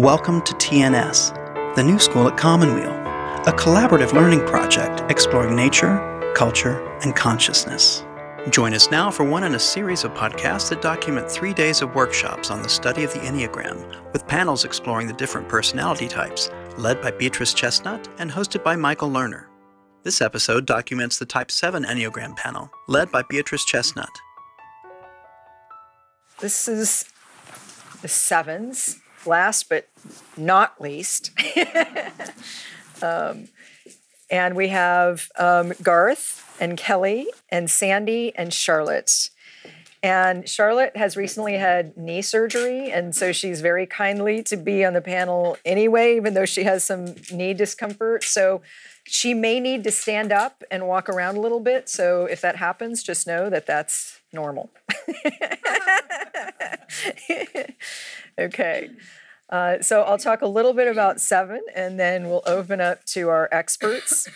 Welcome to TNS, the new school at Commonweal, a collaborative learning project exploring nature, culture, and consciousness. Join us now for one in a series of podcasts that document three days of workshops on the study of the Enneagram, with panels exploring the different personality types, led by Beatrice Chestnut and hosted by Michael Lerner. This episode documents the Type 7 Enneagram panel, led by Beatrice Chestnut. This is the sevens last but not least. um, and we have um, Garth and Kelly and Sandy and Charlotte. And Charlotte has recently had knee surgery, and so she's very kindly to be on the panel anyway, even though she has some knee discomfort. So she may need to stand up and walk around a little bit. So if that happens, just know that that's normal. okay. Uh, so I'll talk a little bit about seven and then we'll open up to our experts.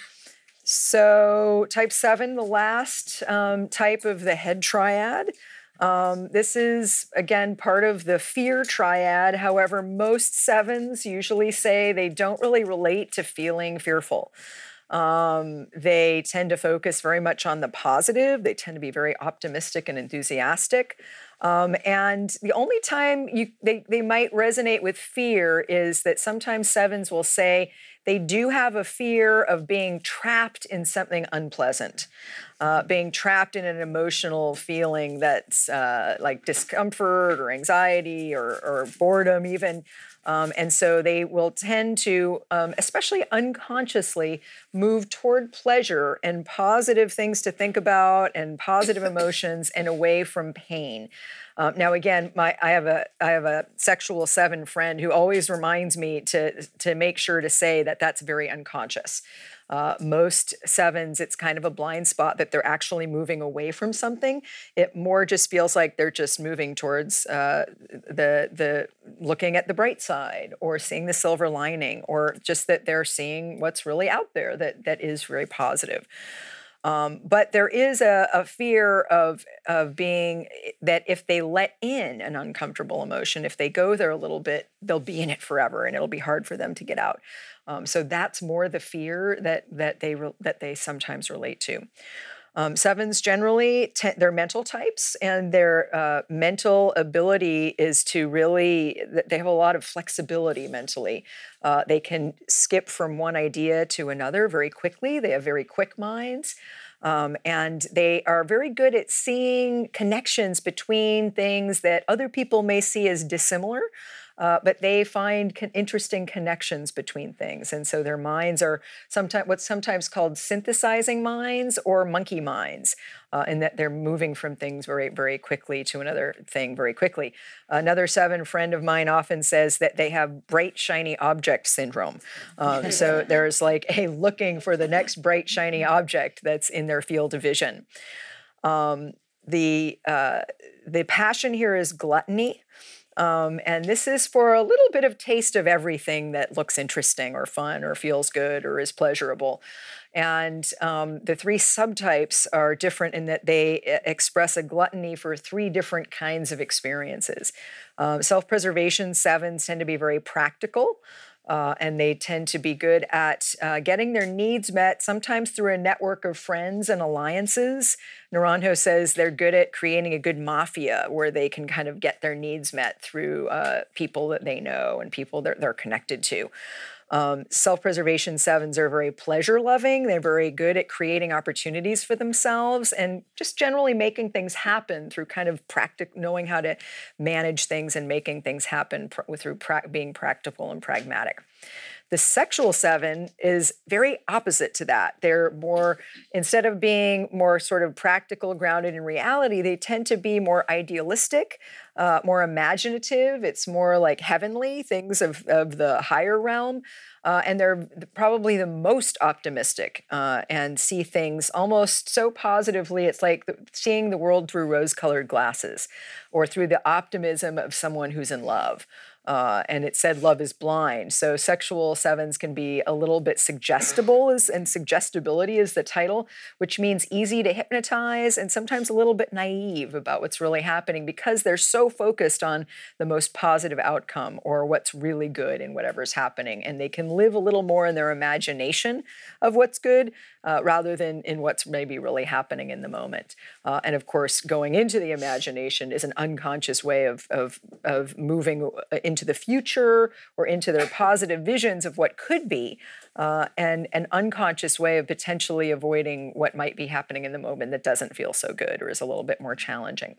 So, type seven, the last um, type of the head triad. Um, this is, again, part of the fear triad. However, most sevens usually say they don't really relate to feeling fearful. Um, they tend to focus very much on the positive. They tend to be very optimistic and enthusiastic. Um, and the only time you they, they might resonate with fear is that sometimes sevens will say they do have a fear of being trapped in something unpleasant, uh, being trapped in an emotional feeling that's uh, like discomfort or anxiety or, or boredom, even. Um, and so they will tend to, um, especially unconsciously, move toward pleasure and positive things to think about and positive emotions and away from pain. Um, now, again, my I have a I have a sexual seven friend who always reminds me to to make sure to say that that's very unconscious. Uh, most sevens, it's kind of a blind spot that they're actually moving away from something. It more just feels like they're just moving towards uh, the the looking at the bright side or seeing the silver lining, or just that they're seeing what's really out there that that is very positive. Um, but there is a, a, fear of of being that if they let in an uncomfortable emotion, if they go there a little bit, they'll be in it forever, and it'll be hard for them to get out. Um, so that's more the fear that that they re- that they sometimes relate to. Um, sevens generally, they're mental types, and their uh, mental ability is to really, they have a lot of flexibility mentally. Uh, they can skip from one idea to another very quickly. They have very quick minds. Um, and they are very good at seeing connections between things that other people may see as dissimilar uh, but they find con- interesting connections between things. And so their minds are sometimes what's sometimes called synthesizing minds or monkey minds, uh, in that they're moving from things very, very quickly to another thing very quickly. Another seven friend of mine often says that they have bright, shiny object syndrome. Um, so there's like a looking for the next bright, shiny object that's in their field of vision. Um, the uh, the passion here is gluttony. Um, and this is for a little bit of taste of everything that looks interesting or fun or feels good or is pleasurable. And um, the three subtypes are different in that they express a gluttony for three different kinds of experiences. Um, Self preservation sevens tend to be very practical. Uh, and they tend to be good at uh, getting their needs met, sometimes through a network of friends and alliances. Naranjo says they're good at creating a good mafia where they can kind of get their needs met through uh, people that they know and people that they're connected to. Um, Self preservation sevens are very pleasure loving. They're very good at creating opportunities for themselves and just generally making things happen through kind of practic- knowing how to manage things and making things happen pr- through pra- being practical and pragmatic. The sexual seven is very opposite to that. They're more, instead of being more sort of practical, grounded in reality, they tend to be more idealistic, uh, more imaginative. It's more like heavenly things of, of the higher realm. Uh, and they're probably the most optimistic uh, and see things almost so positively. It's like seeing the world through rose colored glasses or through the optimism of someone who's in love. Uh, and it said love is blind. So sexual sevens can be a little bit suggestible, is, and suggestibility is the title, which means easy to hypnotize and sometimes a little bit naive about what's really happening because they're so focused on the most positive outcome or what's really good in whatever's happening. And they can live a little more in their imagination of what's good uh, rather than in what's maybe really happening in the moment. Uh, and of course, going into the imagination is an unconscious way of, of, of moving uh, into the future or into their positive visions of what could be, uh, and an unconscious way of potentially avoiding what might be happening in the moment that doesn't feel so good or is a little bit more challenging.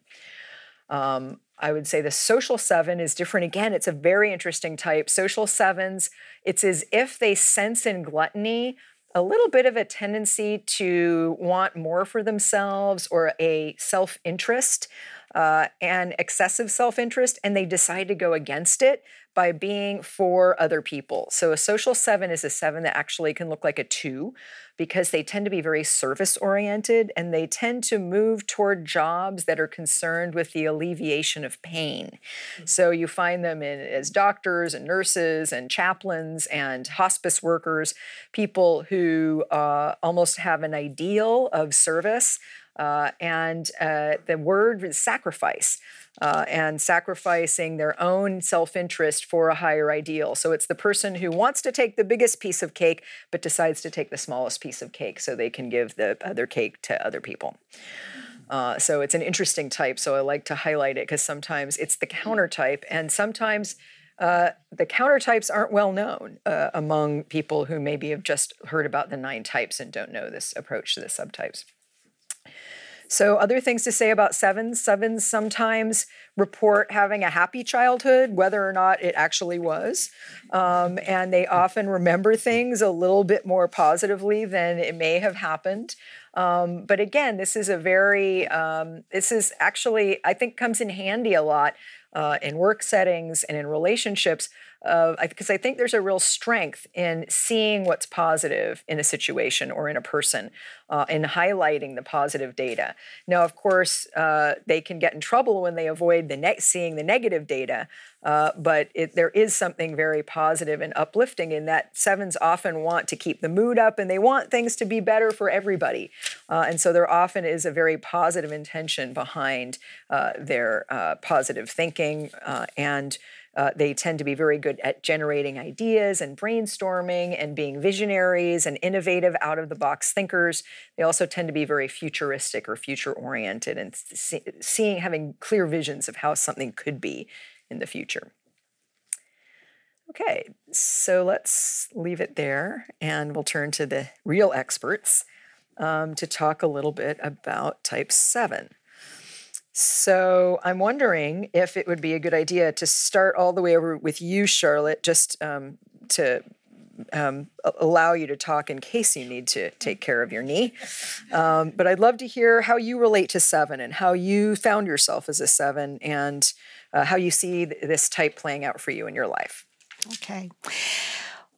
Um, I would say the social seven is different. Again, it's a very interesting type. Social sevens, it's as if they sense in gluttony a little bit of a tendency to want more for themselves or a self interest uh, and excessive self interest, and they decide to go against it by being for other people. So a social seven is a seven that actually can look like a two because they tend to be very service oriented and they tend to move toward jobs that are concerned with the alleviation of pain. Mm-hmm. So you find them in, as doctors and nurses and chaplains and hospice workers, people who uh, almost have an ideal of service. Uh, and uh, the word is sacrifice uh, and sacrificing their own self interest for a higher ideal. So it's the person who wants to take the biggest piece of cake, but decides to take the smallest piece of cake so they can give the other cake to other people. Uh, so it's an interesting type. So I like to highlight it because sometimes it's the counter type, and sometimes uh, the counter types aren't well known uh, among people who maybe have just heard about the nine types and don't know this approach to the subtypes. So, other things to say about sevens sevens sometimes report having a happy childhood, whether or not it actually was. Um, and they often remember things a little bit more positively than it may have happened. Um, but again, this is a very, um, this is actually, I think, comes in handy a lot uh, in work settings and in relationships because I think there's a real strength in seeing what's positive in a situation or in a person, uh, in highlighting the positive data. Now, of course, uh, they can get in trouble when they avoid the ne- seeing the negative data, uh, but it, there is something very positive and uplifting in that. Sevens often want to keep the mood up and they want things to be better for everybody, uh, and so there often is a very positive intention behind uh, their positive thinking and. Uh, they tend to be very good at generating ideas and brainstorming and being visionaries and innovative, out of the box thinkers. They also tend to be very futuristic or future oriented and see, seeing, having clear visions of how something could be in the future. Okay, so let's leave it there and we'll turn to the real experts um, to talk a little bit about type 7. So I'm wondering if it would be a good idea to start all the way over with you, Charlotte, just um, to um, allow you to talk in case you need to take care of your knee. Um, but I'd love to hear how you relate to seven and how you found yourself as a seven and uh, how you see this type playing out for you in your life. Okay.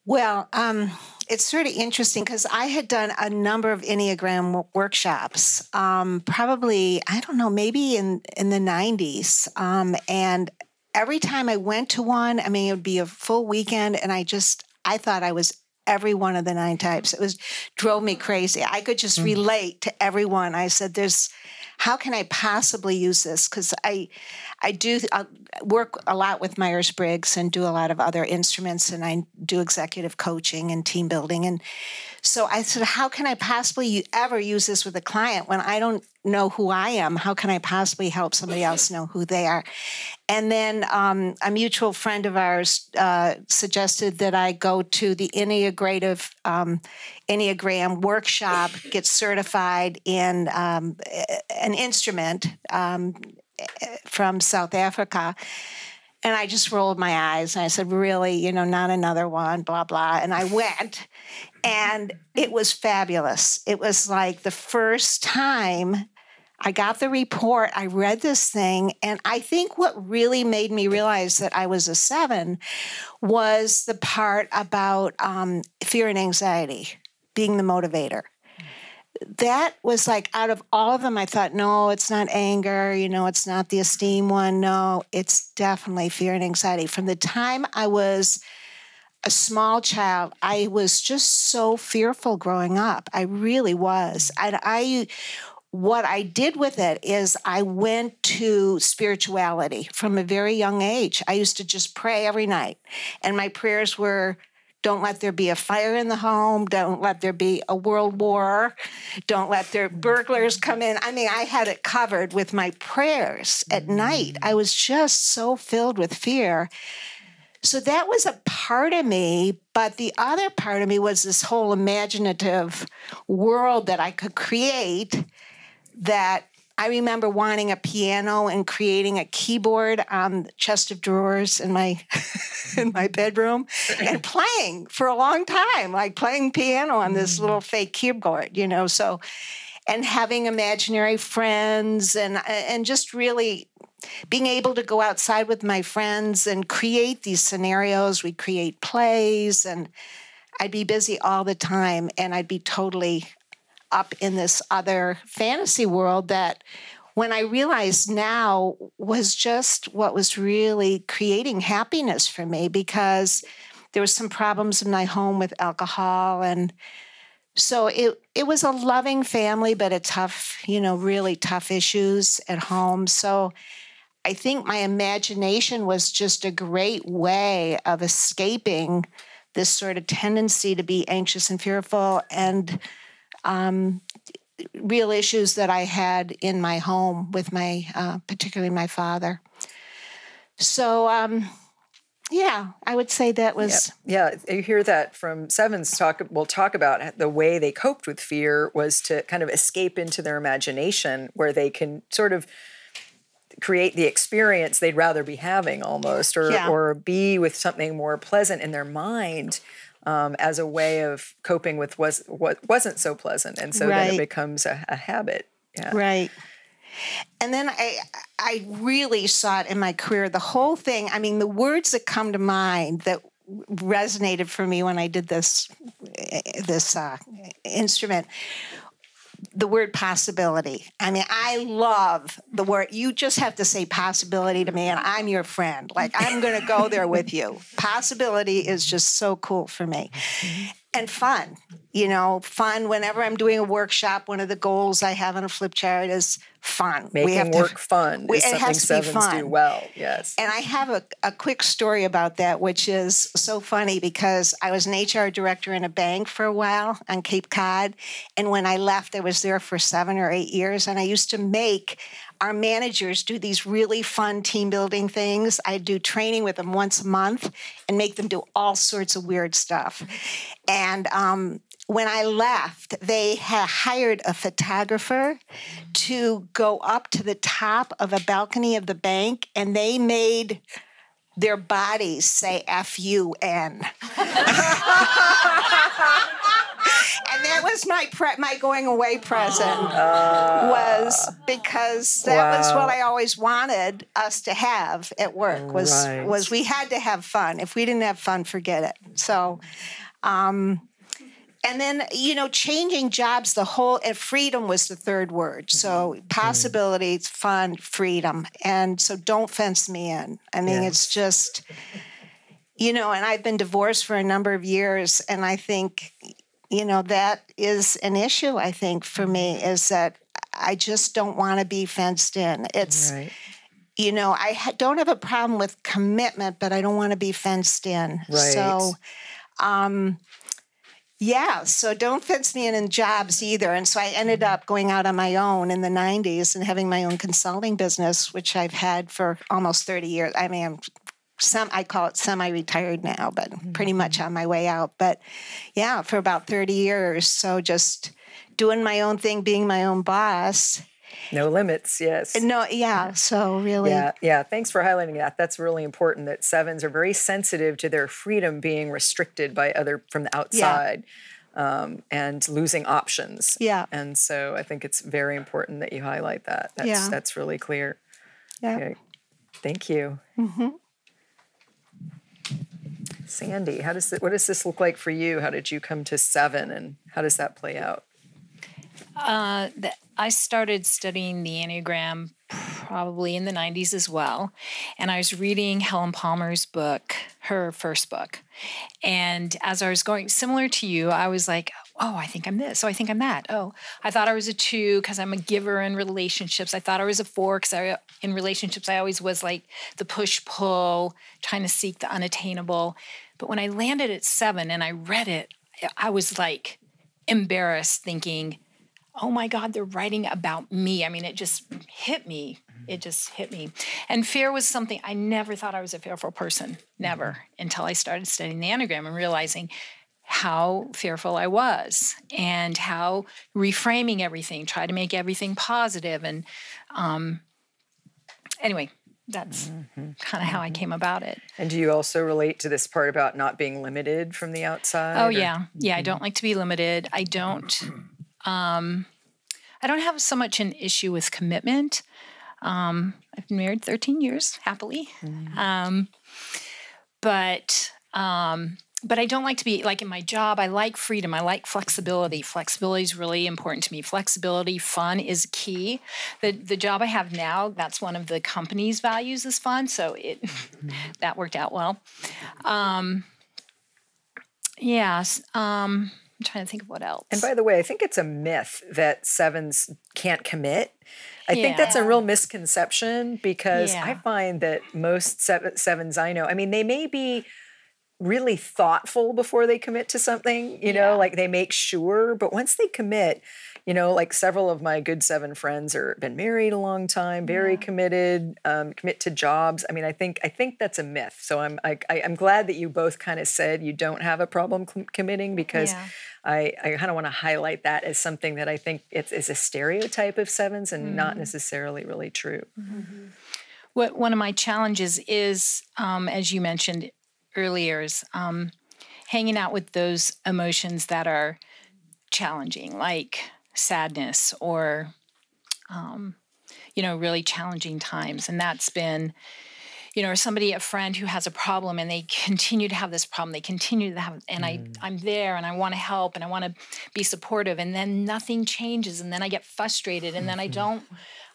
Well, um, it's sort of interesting because I had done a number of Enneagram workshops, um, probably, I don't know, maybe in, in the 90s. Um, and every time I went to one, I mean, it would be a full weekend, and I just, I thought I was every one of the nine types. It was drove me crazy. I could just mm. relate to everyone. I said, "There's how can I possibly use this? Because I, I do I work a lot with Myers Briggs and do a lot of other instruments, and I do executive coaching and team building. And so I said, how can I possibly ever use this with a client when I don't know who I am? How can I possibly help somebody else know who they are? And then um, a mutual friend of ours uh, suggested that I go to the Enneagrative um, Enneagram workshop, get certified in um, an instrument um, from South Africa. And I just rolled my eyes and I said, Really, you know, not another one, blah, blah. And I went and it was fabulous. It was like the first time I got the report, I read this thing, and I think what really made me realize that I was a seven was the part about um, fear and anxiety being the motivator. that was like out of all of them, I thought, no, it's not anger, you know, it's not the esteem one. No, it's definitely fear and anxiety. From the time I was a small child, I was just so fearful growing up. I really was. I, I what I did with it is I went to spirituality from a very young age. I used to just pray every night, and my prayers were don't let there be a fire in the home. Don't let there be a world war. Don't let there burglars come in. I mean, I had it covered with my prayers at night. I was just so filled with fear. So that was a part of me, but the other part of me was this whole imaginative world that I could create that I remember wanting a piano and creating a keyboard on the chest of drawers in my in my bedroom and playing for a long time, like playing piano on this mm. little fake keyboard, you know. So and having imaginary friends and and just really being able to go outside with my friends and create these scenarios. We create plays and I'd be busy all the time and I'd be totally up in this other fantasy world that when I realized now was just what was really creating happiness for me because there was some problems in my home with alcohol. And so it it was a loving family but a tough you know really tough issues at home. So i think my imagination was just a great way of escaping this sort of tendency to be anxious and fearful. And um, real issues that I had in my home with my, uh, particularly my father. So, um, yeah, I would say that was. Yeah. yeah, you hear that from Sevens talk. We'll talk about the way they coped with fear was to kind of escape into their imagination, where they can sort of create the experience they'd rather be having almost, or yeah. or be with something more pleasant in their mind um, as a way of coping with was what wasn't so pleasant, and so right. then it becomes a, a habit. Yeah. Right. And then I I really saw it in my career. The whole thing. I mean, the words that come to mind that resonated for me when I did this this uh, instrument the word possibility. I mean, I love the word. You just have to say possibility to me, and I'm your friend. Like, I'm going to go there with you. Possibility is just so cool for me. And fun, you know, fun. Whenever I'm doing a workshop, one of the goals I have on a flip chart is fun. Making we have work to, fun we, is something has to sevens be fun. do well. Yes. And I have a, a quick story about that, which is so funny because I was an HR director in a bank for a while on Cape Cod. And when I left, I was there for seven or eight years. And I used to make our managers do these really fun team building things. I do training with them once a month and make them do all sorts of weird stuff. And um, when I left, they had hired a photographer to go up to the top of a balcony of the bank and they made their bodies say F U N. and that was my pre- my going away present uh, was because that wow. was what I always wanted us to have at work was right. was we had to have fun. If we didn't have fun, forget it. So um, and then you know changing jobs the whole and freedom was the third word so mm-hmm. possibilities fun freedom and so don't fence me in i mean yes. it's just you know and i've been divorced for a number of years and i think you know that is an issue i think for me mm-hmm. is that i just don't want to be fenced in it's right. you know i ha- don't have a problem with commitment but i don't want to be fenced in right. so um yeah, so don't fence me in in jobs either. And so I ended up going out on my own in the 90s and having my own consulting business, which I've had for almost 30 years. I mean, I'm some I call it semi-retired now, but pretty much mm-hmm. on my way out. But yeah, for about 30 years. So just doing my own thing, being my own boss. No limits, yes. No, yeah. So really, yeah, yeah. Thanks for highlighting that. That's really important. That sevens are very sensitive to their freedom being restricted by other from the outside. Yeah. Um, and losing options. Yeah. And so I think it's very important that you highlight that. That's yeah. that's really clear. Yeah. Okay. Thank you. Mm-hmm. Sandy, how does it, what does this look like for you? How did you come to seven, and how does that play out? Uh, the, I started studying the Enneagram probably in the 90s as well. And I was reading Helen Palmer's book, her first book. And as I was going, similar to you, I was like, oh, I think I'm this. Oh, I think I'm that. Oh, I thought I was a two because I'm a giver in relationships. I thought I was a four because I, in relationships, I always was like the push pull, trying to seek the unattainable. But when I landed at seven and I read it, I was like embarrassed, thinking, oh my God, they're writing about me. I mean, it just hit me. Mm-hmm. It just hit me. And fear was something I never thought I was a fearful person, never, mm-hmm. until I started studying the Enneagram and realizing how fearful I was and how reframing everything, try to make everything positive. And um, anyway, that's mm-hmm. kind of how I mm-hmm. came about it. And do you also relate to this part about not being limited from the outside? Oh, or? yeah. Yeah, I don't mm-hmm. like to be limited. I don't. Um, I don't have so much an issue with commitment. Um, I've been married 13 years happily. Mm-hmm. Um, but um, but I don't like to be like in my job. I like freedom. I like flexibility. Flexibility is really important to me. Flexibility, fun is key. The the job I have now, that's one of the company's values is fun. So it mm-hmm. that worked out well. Um, yes. Um, I'm trying to think of what else. And by the way, I think it's a myth that sevens can't commit. I yeah. think that's a real misconception because yeah. I find that most sevens I know, I mean, they may be really thoughtful before they commit to something, you know, like they make sure, but once they commit, you know, like several of my good seven friends are been married a long time, very yeah. committed, um, commit to jobs. I mean, I think I think that's a myth. So I'm I, I, am glad that you both kind of said you don't have a problem com- committing because yeah. I I kind of want to highlight that as something that I think it's is a stereotype of sevens and mm-hmm. not necessarily really true. Mm-hmm. What one of my challenges is, um, as you mentioned, earlier is um, hanging out with those emotions that are challenging, like sadness or, um, you know, really challenging times. And that's been, you know, or somebody, a friend who has a problem and they continue to have this problem, they continue to have, and mm. I, I'm there and I want to help and I want to be supportive, and then nothing changes, and then I get frustrated, and then I mm-hmm. don't,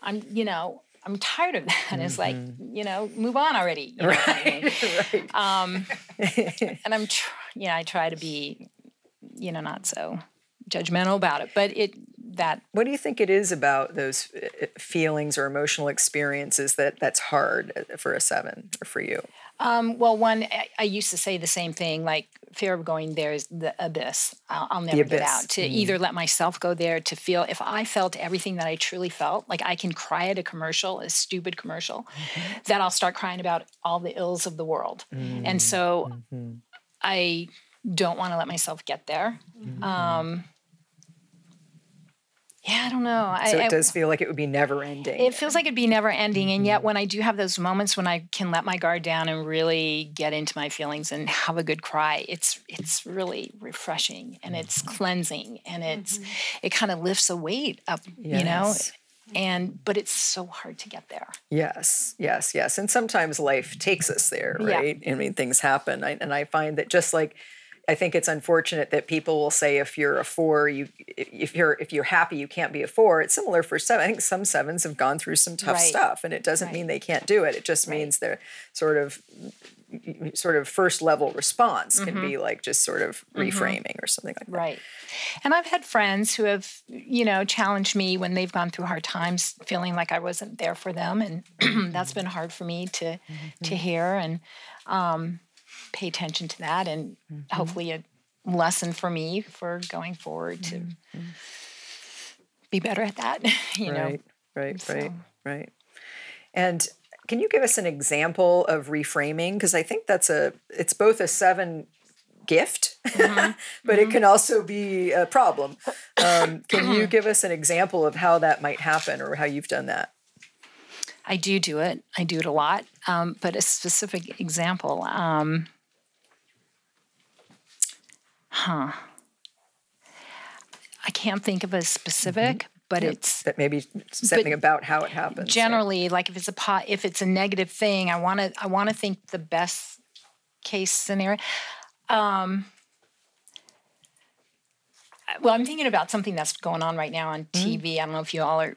I'm, you know, I'm tired of that. Mm-hmm. It's like, mm-hmm. you know, move on already. You know right. I mean? right. Um, and I'm, tr- you know, I try to be, you know, not so judgmental about it, but it, that. What do you think it is about those uh, feelings or emotional experiences that that's hard uh, for a seven or for you? Um, well, one, I, I, used to say the same thing, like fear of going there is the abyss. I'll, I'll never get out. To mm. either let myself go there, to feel, if I felt everything that I truly felt, like I can cry at a commercial, a stupid commercial, mm-hmm. that I'll start crying about all the ills of the world. Mm-hmm. And so mm-hmm. I don't want to let myself get there. Mm-hmm. Um, yeah, I don't know. So I, it does feel like it would be never ending. It feels like it'd be never ending. And yet, mm-hmm. when I do have those moments when I can let my guard down and really get into my feelings and have a good cry, it's it's really refreshing and it's mm-hmm. cleansing and it's mm-hmm. it kind of lifts a weight up, yes. you know. And but it's so hard to get there. Yes, yes, yes. And sometimes life takes us there, right? Yeah. I mean, things happen, I, and I find that just like I think it's unfortunate that people will say if you're a four, you if you're if you're happy, you can't be a four. It's similar for seven. I think some sevens have gone through some tough right. stuff, and it doesn't right. mean they can't do it. It just right. means they're sort of sort of first level response can mm-hmm. be like just sort of mm-hmm. reframing mm-hmm. or something like that. Right. And I've had friends who have, you know, challenged me when they've gone through hard times, feeling like I wasn't there for them, and that's been hard for me to mm-hmm. to hear. And um, pay attention to that and mm-hmm. hopefully a lesson for me for going forward to mm-hmm. be better at that you right, know right so. right right and can you give us an example of reframing because i think that's a it's both a seven gift mm-hmm. but mm-hmm. it can also be a problem um, can you give us an example of how that might happen or how you've done that I do do it. I do it a lot. Um, but a specific example, um, Huh. I can't think of a specific, mm-hmm. but yep. it's that maybe something about how it happens. Generally, like if it's a pot, if it's a negative thing, I want to I want to think the best case scenario. Um, well, I'm thinking about something that's going on right now on Mm-hmm. TV. I don't know if you all are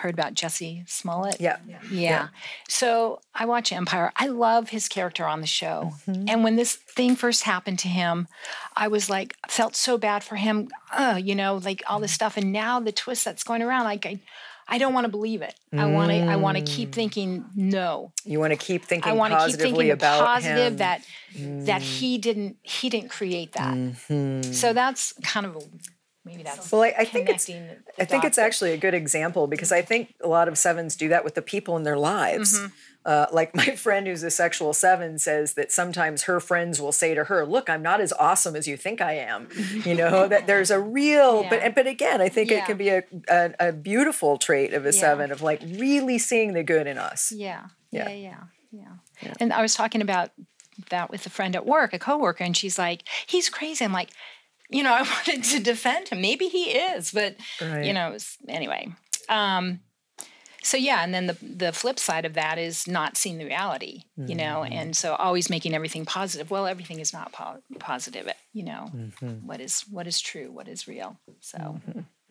heard about Jussie Smollett. Yeah. Yeah. So I watch Empire. I love his character on the show. Mm-hmm. And when this thing first happened to him, I was like, felt so bad for him, uh, you know, like all Mm-hmm. this stuff. And now the twist that's going around, like I, I don't want to believe it. I want to. I want to keep thinking no. You want to keep thinking. I thinking want to keep thinking about positive him. that that he didn't he didn't create that. So that's kind of a, maybe that's Well, I, I think it's the I think it's actually a good example because I think a lot of sevens do that with the people in their lives. Uh, like my friend who's a sexual seven says that sometimes her friends will say to her, "Look, I'm not as awesome as you think I am." You know that there's a real, Yeah. but but again, I think it can be a, a a beautiful trait of a Yeah. seven of like really seeing the good in us. Yeah. Yeah. Yeah. Yeah. Yeah. And I was talking about that with a friend at work, a coworker, and she's like, he's crazy. I'm like, you know, I wanted to defend him. Maybe he is, but Right. you know, it's, anyway. Um, so yeah, and then the the flip side of that is not seeing the reality, you mm-hmm. know, and so always making everything positive. Well, everything is not po- positive, you know. Mm-hmm. What is what is true? What is real? So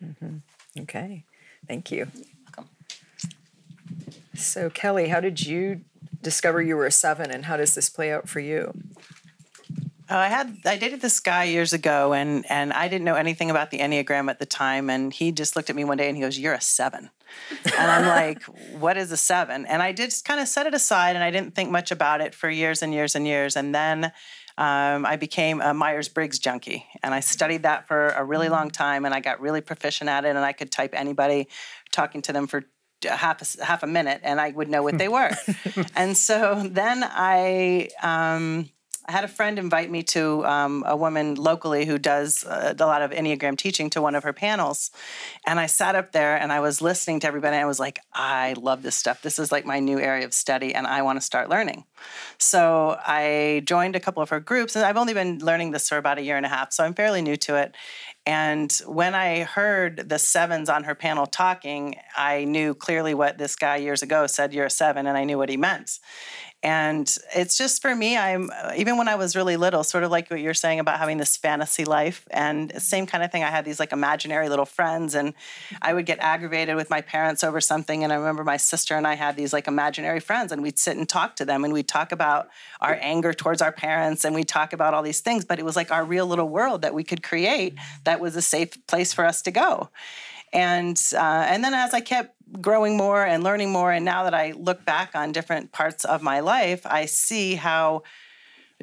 mm-hmm. Okay, thank you. welcome. So Kelly, how did you discover you were a seven, and how does this play out for you? Oh, I had I dated this guy years ago, and and I didn't know anything about the enneagram at the time, and he just looked at me one day and he goes, "You're a seven. and I'm like, "What is a seven? And I did kind of set it aside, and I didn't think much about it for years and years and years, and then. Um, I became a Myers Briggs junkie, and I studied that for a really long time, and I got really proficient at it, and I could type anybody, talking to them for half a, half a minute, and I would know what they were. and so then I um, I had a friend invite me to um, a woman locally who does uh, a lot of Enneagram teaching to one of her panels. And I sat up there and I was listening to everybody and I was like, I love this stuff. This is like my new area of study and I want to start learning. So I joined a couple of her groups and I've only been learning this for about a year and a half. So I'm fairly new to it. And when I heard the sevens on her panel talking, I knew clearly what this guy years ago said, You're a seven, and I knew what he meant. And it's just for me, I'm even when I was really little, sort of like what you're saying about having this fantasy life, and same kind of thing. I had these like imaginary little friends, and I would get aggravated with my parents over something. And I remember my sister and I had these like imaginary friends, and we'd sit and talk to them, and we'd talk about our anger towards our parents, and we'd talk about all these things. But it was like our real little world that we could create that was a safe place for us to go and uh, and then as I kept growing more and learning more, and now that I look back on different parts of my life, I see how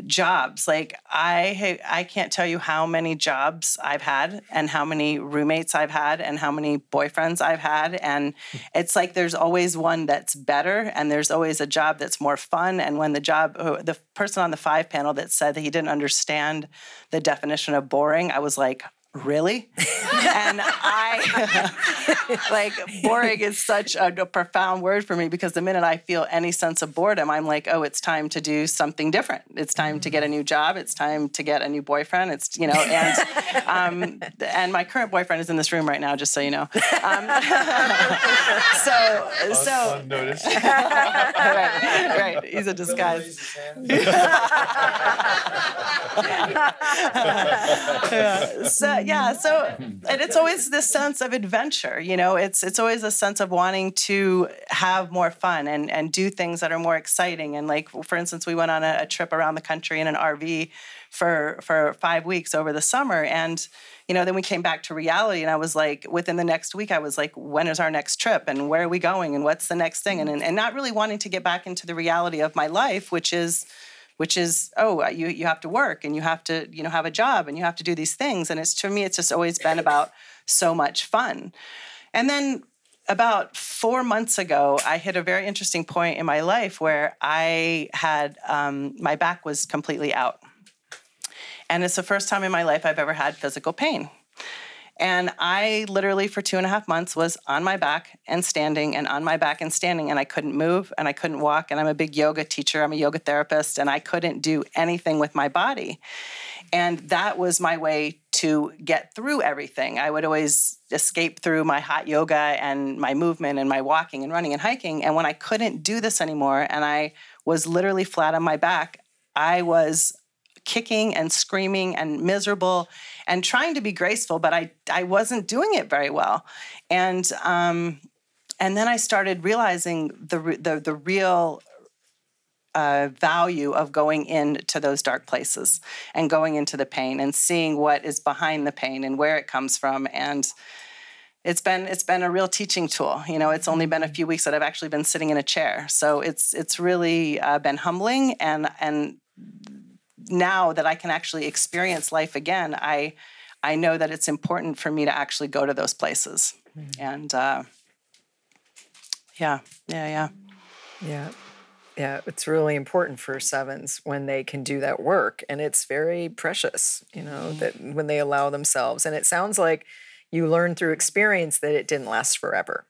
jobs like i i can't tell you how many jobs I've had and how many roommates I've had and how many boyfriends I've had. And it's like there's always one that's better and there's always a job that's more fun. And when the job uh, the person on the 5 panel that said that he didn't understand the definition of boring I was like really? And i like boring is such a, a profound word for me because the minute i feel any sense of boredom i'm like oh it's time to do something different. It's time to get a new job. It's time to get a new boyfriend. It's you know and um, and my current boyfriend is in this room right now just so you know. Um, so so Unnoticed. right right. He's a disguise. Yeah. So yeah, so and it's always this sense of adventure, you know. It's it's always a sense of wanting to have more fun and and do things that are more exciting. And like for instance, we went on a, a trip around the country in an RV for for five weeks over the summer, and you know then we came back to reality. And I was like, within the next week, I was like, when is our next trip, and where are we going, and what's the next thing, and and, and not really wanting to get back into the reality of my life, which is which is oh you you have to work and you have to you know have a job and you have to do these things. And it's to me it's just always been about so much fun. And then about four months ago i hit a very interesting point in my life where i had um, my back was completely out. And it's the first time in my life i've ever had physical pain and I literally, for two and a half months, was on my back and standing and on my back and standing, and I couldn't move and I couldn't walk. And I'm a big yoga teacher, I'm a yoga therapist, and I couldn't do anything with my body. And that was my way to get through everything. I would always escape through my hot yoga and my movement and my walking and running and hiking. And when I couldn't do this anymore and I was literally flat on my back, I was kicking and screaming and miserable and trying to be graceful, but I I wasn't doing it very well. And um, and then I started realizing the the the real uh, value of going into those dark places and going into the pain and seeing what is behind the pain and where it comes from. And it's been it's been a real teaching tool. You know it's only been a few weeks that i've actually been sitting in a chair. So it's it's really uh, been humbling and and now that i can actually experience life again i i know that it's important for me to actually go to those places mm-hmm. and uh, yeah yeah yeah yeah yeah, it's really important for sevens when they can do that work. And it's very precious, you know, mm-hmm. that when they allow themselves. And it sounds like you learn through experience that it didn't last forever.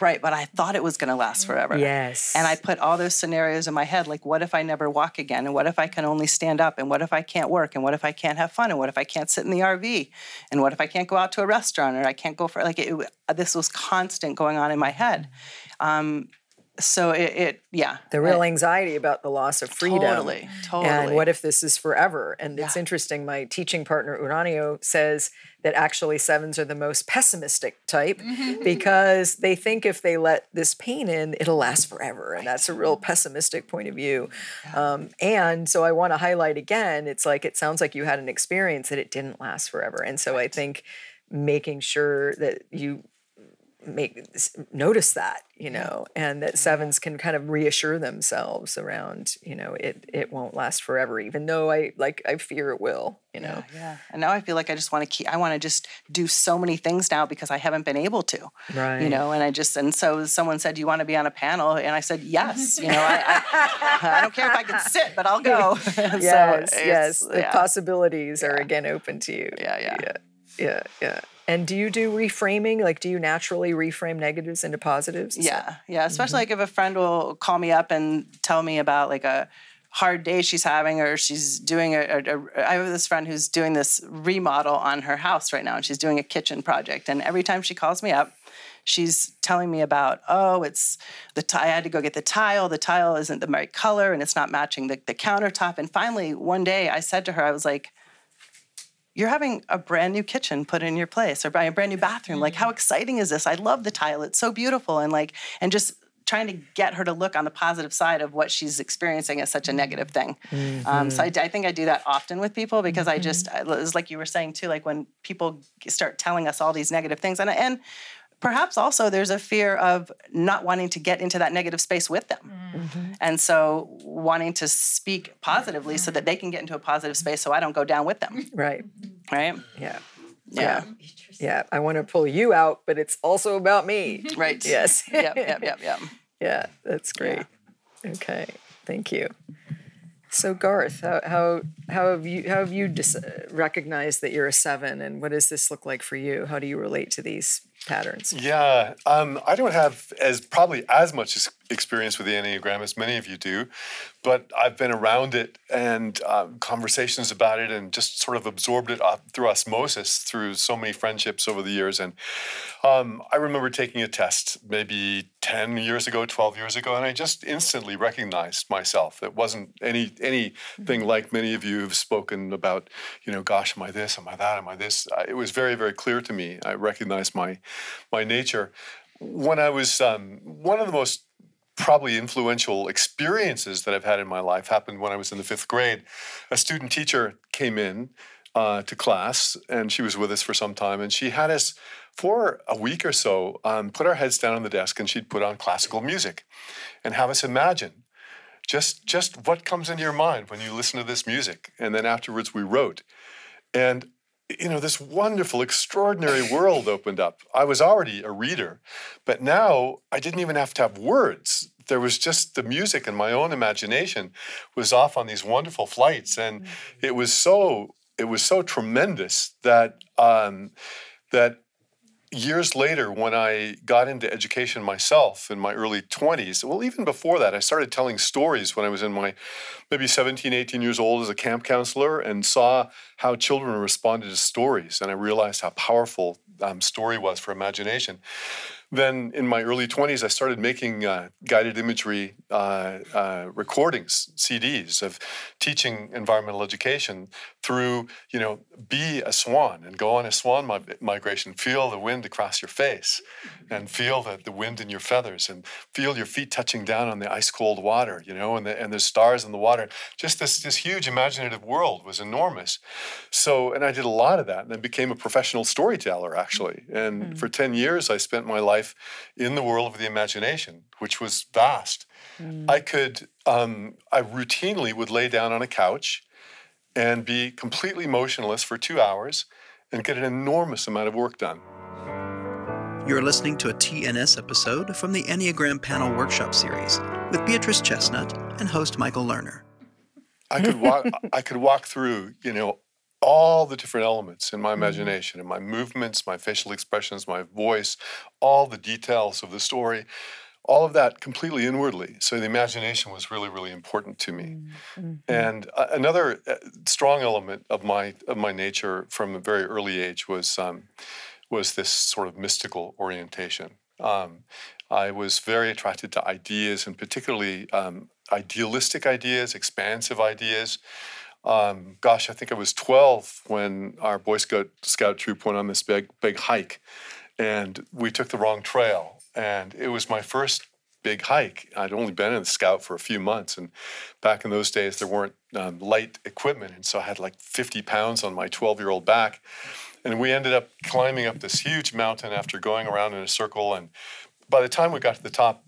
Right, but I thought it was going to last forever. Yes. And I put all those scenarios in my head like, what if I never walk again? And what if I can only stand up? And what if I can't work? And what if I can't have fun? And what if I can't sit in the RV? And what if I can't go out to a restaurant or I can't go for like it, this was constant going on in my head. Um, so it, it, yeah. The real anxiety about the loss of freedom. Totally totally. And what if this is forever? And yeah. it's interesting my teaching partner uranio says that actually sevens are the most pessimistic type mm-hmm. because they think if they let this pain in it'll last forever. And that's a real pessimistic point of view. Yeah. um, and so i want to highlight again it's like it sounds like you had an experience that it didn't last forever. And so right. i think making sure that you make notice that you know and that sevens can kind of reassure themselves around you know it it won't last forever even though i like i fear it will you know? Yeah, yeah. and now i feel like i just want to keep i want to just do so many things now because i haven't been able to right. you know? And i just and so someone said do you want to be on a panel? And i said yes you know i i, I don't care if i can sit but i'll go. Yes so yes the yeah. possibilities are again open to you. Yeah yeah. Yeah yeah yeah and do you do reframing? Like, do you naturally reframe negatives into positives? Yeah, yeah. Especially mm-hmm. like if a friend will call me up and tell me about like a hard day she's having, or she's doing a, a, a. I have this friend who's doing this remodel on her house right now, and she's doing a kitchen project. And every time she calls me up, she's telling me about oh it's the t- i I had to go get the tile the tile isn't the right color and it's not matching the, the countertop and finally one day i said to her i was like you're having a brand new kitchen put in your place or buy a brand new bathroom. Like, how exciting is this? I love the tile. It's so beautiful. And like, and just trying to get her to look on the positive side of what she's experiencing as such a negative thing. Mm-hmm. Um, so I, I, think I do that often with people because. I just, it's like you were saying too, like when people start telling us all these negative things, and and perhaps also there's a fear of not wanting to get into that negative space with them. Mm-hmm. And so wanting to speak positively so that they can get into a positive space so I don't go down with them. Right. Right? Yeah. Yeah. Yeah. I want to pull you out, but it's also about me. Right. Yes. yep, yep, yep, yep. Yeah, that's great. Yeah. Okay. Thank you. So Garth, how how how have you how have you dis- recognized that you're a seven, and what does this look like for you? How do you relate to these patterns? Yeah, um, I don't have as probably as much experience with the Enneagram as many of you do, but I've been around it and um, conversations about it and just sort of absorbed it through osmosis through so many friendships over the years. And um, I remember taking a test maybe 10 years ago, 12 years ago, and I just instantly recognized myself. It wasn't any anything like many of you have spoken about, you know, gosh, am I this, am I that, am I this? It was very, very clear to me. I recognized my my nature. When I was um, one of the most probably influential experiences that I've had in my life happened when I was in the fifth grade. A student teacher came in uh, to class, and she was with us for some time, and she had us for a week or so um, put our heads down on the desk, and she'd put on classical music, and have us imagine just just what comes into your mind when you listen to this music, and then afterwards we wrote, and you know, this wonderful, extraordinary world opened up. I was already a reader, but now I didn't even have to have words. There was just the music and my own imagination was off on these wonderful flights, and mm-hmm. it was so it was so tremendous that um, that years later, when I got into education myself in my early 20s, well, even before that, I started telling stories when I was in my maybe 17, 18 years old as a camp counselor and saw how children responded to stories. And I realized how powerful um, story was for imagination. Then in my early 20s, I started making uh, guided imagery uh, uh, recordings, CDs of teaching environmental education through, you know, be a swan and go on a swan mi- migration, feel the wind across your face and feel the, the wind in your feathers and feel your feet touching down on the ice cold water, you know, and the, and the stars in the water. Just this, this huge imaginative world was enormous. So, and I did a lot of that and I became a professional storyteller actually. And for 10 years, I spent my life in the world of the imagination, which was vast. I could, um, I routinely would lay down on a couch and be completely motionless for two hours and get an enormous amount of work done. You're listening to a TNS episode from the Enneagram Panel Workshop Series with Beatrice Chestnut and host Michael Lerner. I could walk. I could walk through, you know, all the different elements in my imagination, and my movements, my facial expressions, my voice, all the details of the story, all of that completely inwardly. So the imagination was really, really important to me. And uh, another uh, strong element of my of my nature from a very early age was um, was this sort of mystical orientation. Um, I was very attracted to ideas, and particularly um, idealistic ideas, expansive ideas. Um, gosh, I think I was 12 when our Boy Scout Scout troop went on this big big hike, and we took the wrong trail. And it was my first big hike. I'd only been in the Scout for a few months, and back in those days there weren't um, light equipment, and so I had like 50 pounds on my 12 year old back. And we ended up climbing up this huge mountain after going around in a circle. And by the time we got to the top,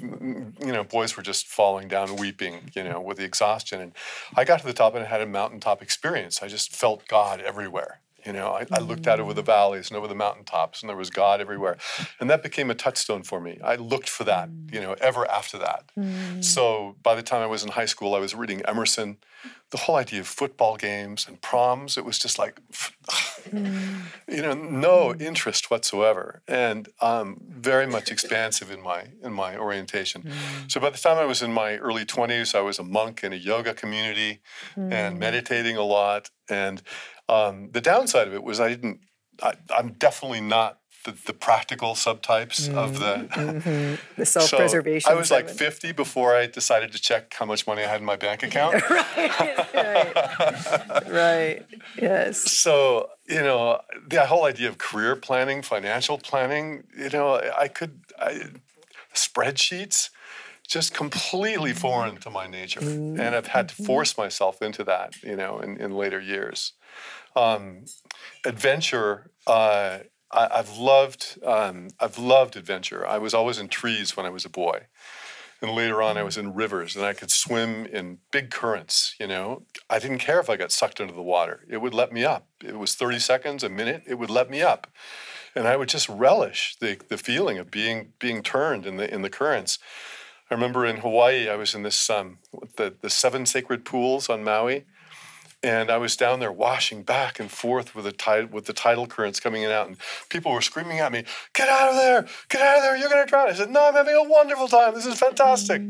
you know, boys were just falling down, weeping, you know, with the exhaustion. And I got to the top and I had a mountaintop experience. I just felt God everywhere. You know, I, I looked out over the mm. valleys and over the mountaintops, and there was God everywhere. And that became a touchstone for me. I looked for that, mm. you know, ever after that. Mm. So by the time I was in high school, I was reading Emerson. The whole idea of football games and proms, it was just like, you know, no interest whatsoever, and um, very much expansive in my in my orientation. So by the time I was in my early twenties, I was a monk in a yoga community and meditating a lot. And um, the downside of it was I didn't. I, I'm definitely not the, the practical subtypes of the. Mm, mm-hmm. The self-preservation. So I was like 50 before I decided to check how much money I had in my bank account. right. right. Yes. so you know the whole idea of career planning financial planning you know i could I, spreadsheets just completely foreign to my nature and i've had to mm-hmm. force myself into that you know in, in later years um, adventure uh, I, i've loved um, i've loved adventure i was always in trees when i was a boy and later on, I was in rivers and I could swim in big currents. You know, I didn't care if I got sucked into the water, it would let me up. It was 30 seconds, a minute, it would let me up. And I would just relish the, the feeling of being being turned in the in the currents. I remember in Hawaii, I was in this um, the the seven sacred pools on Maui, and I was down there washing back and forth with the tide with the tidal currents coming in and out, and people were screaming at me, "Get out of there! Get out of there! You're going to drown!" I said, "No, I'm having a wonderful time. This is fantastic."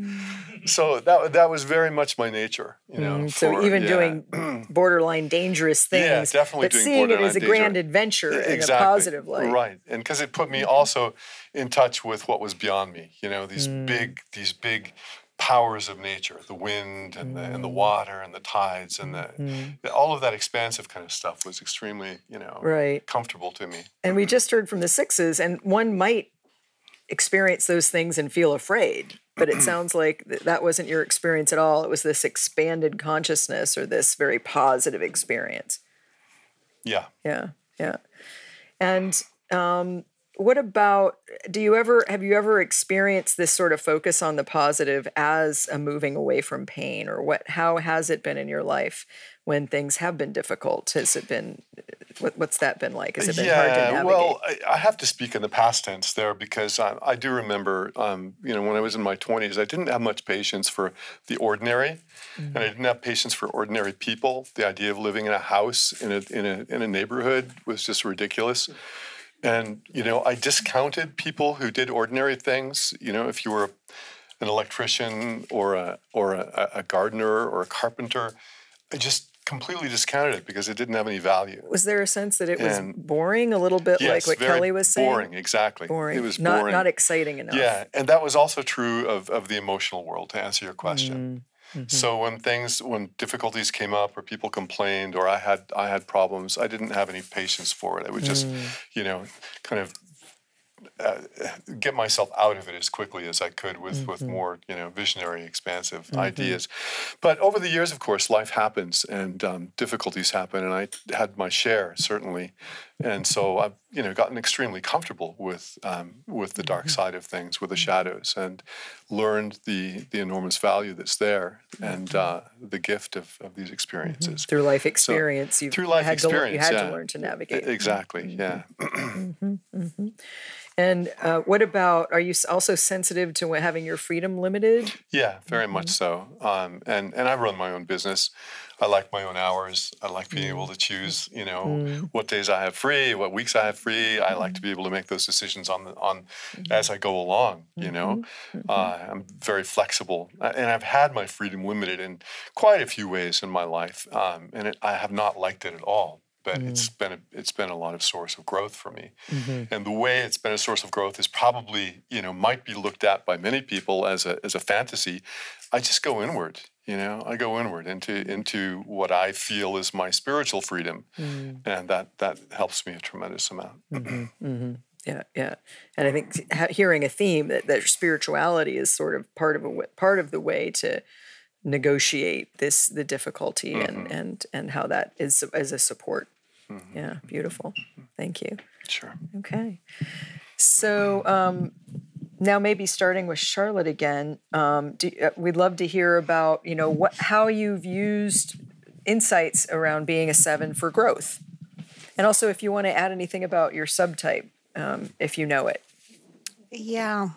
So that that was very much my nature, you know. Mm, so for- even yeah. doing borderline dangerous things, Yeah, definitely but seeing it as a grand adventure in a exactly. positive light. right? And because it put me also in touch with what was beyond me, you know, these Mm. big these big powers of nature, the wind and the and the Mm. water and the tides and the Mm-hmm. all of that expansive kind of stuff was extremely, you know, Right. comfortable to me. And we just heard from the sixes, and one might experience those things and feel afraid. But it sounds like th- that wasn't your experience at all. It was this expanded consciousness or this very positive experience. Yeah. Yeah, yeah. And um, what about? Do you ever have you ever experienced this sort of focus on the positive as a moving away from pain, or what? How has it been in your life when things have been difficult? Has it been? What, what's that been like? Has it been hard to yeah, navigate? well, I, I have to speak in the past tense there because I, I do remember, um, you know, when I was in my 20s, I didn't have much patience for the ordinary, and I didn't have patience for ordinary people. The idea of living in a house in a in a in a neighborhood was just ridiculous. And you know, I discounted people who did ordinary things. You know, if you were an electrician or a or a, a gardener or a carpenter, I just completely discounted it because it didn't have any value. Was there a sense that it was boring, a little bit like what Kelly was saying? Boring, exactly. Boring. It was not boring. not exciting enough. Yeah, and that was also true of, of the emotional world, to answer your question. Mm. Mm-hmm. So when things, when difficulties came up, or people complained, or I had I had problems, I didn't have any patience for it. I would just, Mm. you know, kind of uh, get myself out of it as quickly as I could with with Mm-hmm. more, you know, visionary, expansive ideas. But over the years, of course, life happens and um, difficulties happen, and I had my share certainly, and so I've you know gotten extremely comfortable with um, with the dark mm-hmm. side of things, with the mm-hmm. shadows, and learned the the enormous value that's there and mm-hmm. uh, the gift of, of these experiences. Through life experience, you through life had to, you had yeah. to learn to navigate. Exactly. Yeah. And uh, what about? Are you also sensitive to having your freedom limited? Yeah, very much so. Um, and and I run my own business. I like my own hours. I like being able to choose, you know, what days I have free, what weeks I have free. I like to be able to make those decisions on the on as I go along. You know, uh, I'm very flexible, and I've had my freedom limited in quite a few ways in my life, um, and it, I have not liked it at all. But it's mm. been a, it's been a lot of source of growth for me, mm-hmm. and the way it's been a source of growth is probably you know might be looked at by many people as a as a fantasy. I just go inward, you know. I go inward into into what I feel is my spiritual freedom, mm. and that that helps me a tremendous amount. Mm-hmm, mm-hmm. Yeah, yeah. And I think hearing a theme that, that spirituality is sort of part of a part of the way to negotiate this the difficulty and and and how that is as a support. Yeah, beautiful. Thank you. Sure. Okay. So um, now maybe starting with Charlotte again, um, do, uh, we'd love to hear about you know what how you've used insights around being a seven for growth, and also if you want to add anything about your subtype, um, if you know it. Yeah.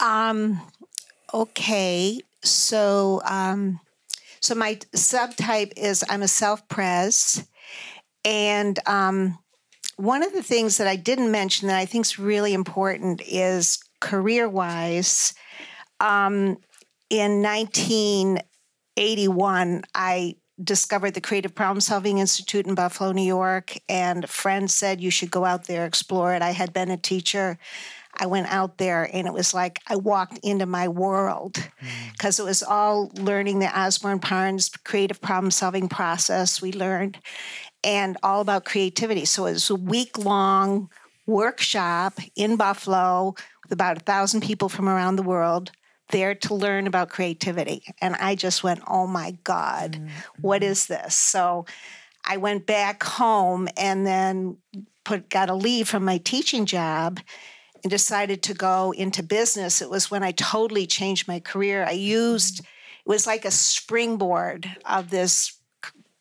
Um, okay. So, um, so my subtype is I'm a self-pres, and um, one of the things that I didn't mention that I think is really important is career-wise. Um, in 1981, I discovered the Creative Problem Solving Institute in Buffalo, New York, and a friend said you should go out there, explore it. I had been a teacher. I went out there and it was like I walked into my world because it was all learning the Osborn Parnes creative problem solving process we learned and all about creativity. So it was a week long workshop in Buffalo with about a thousand people from around the world there to learn about creativity. And I just went, oh my God, mm-hmm. what is this? So I went back home and then put got a leave from my teaching job and decided to go into business. It was when I totally changed my career. I used mm-hmm. it was like a springboard of this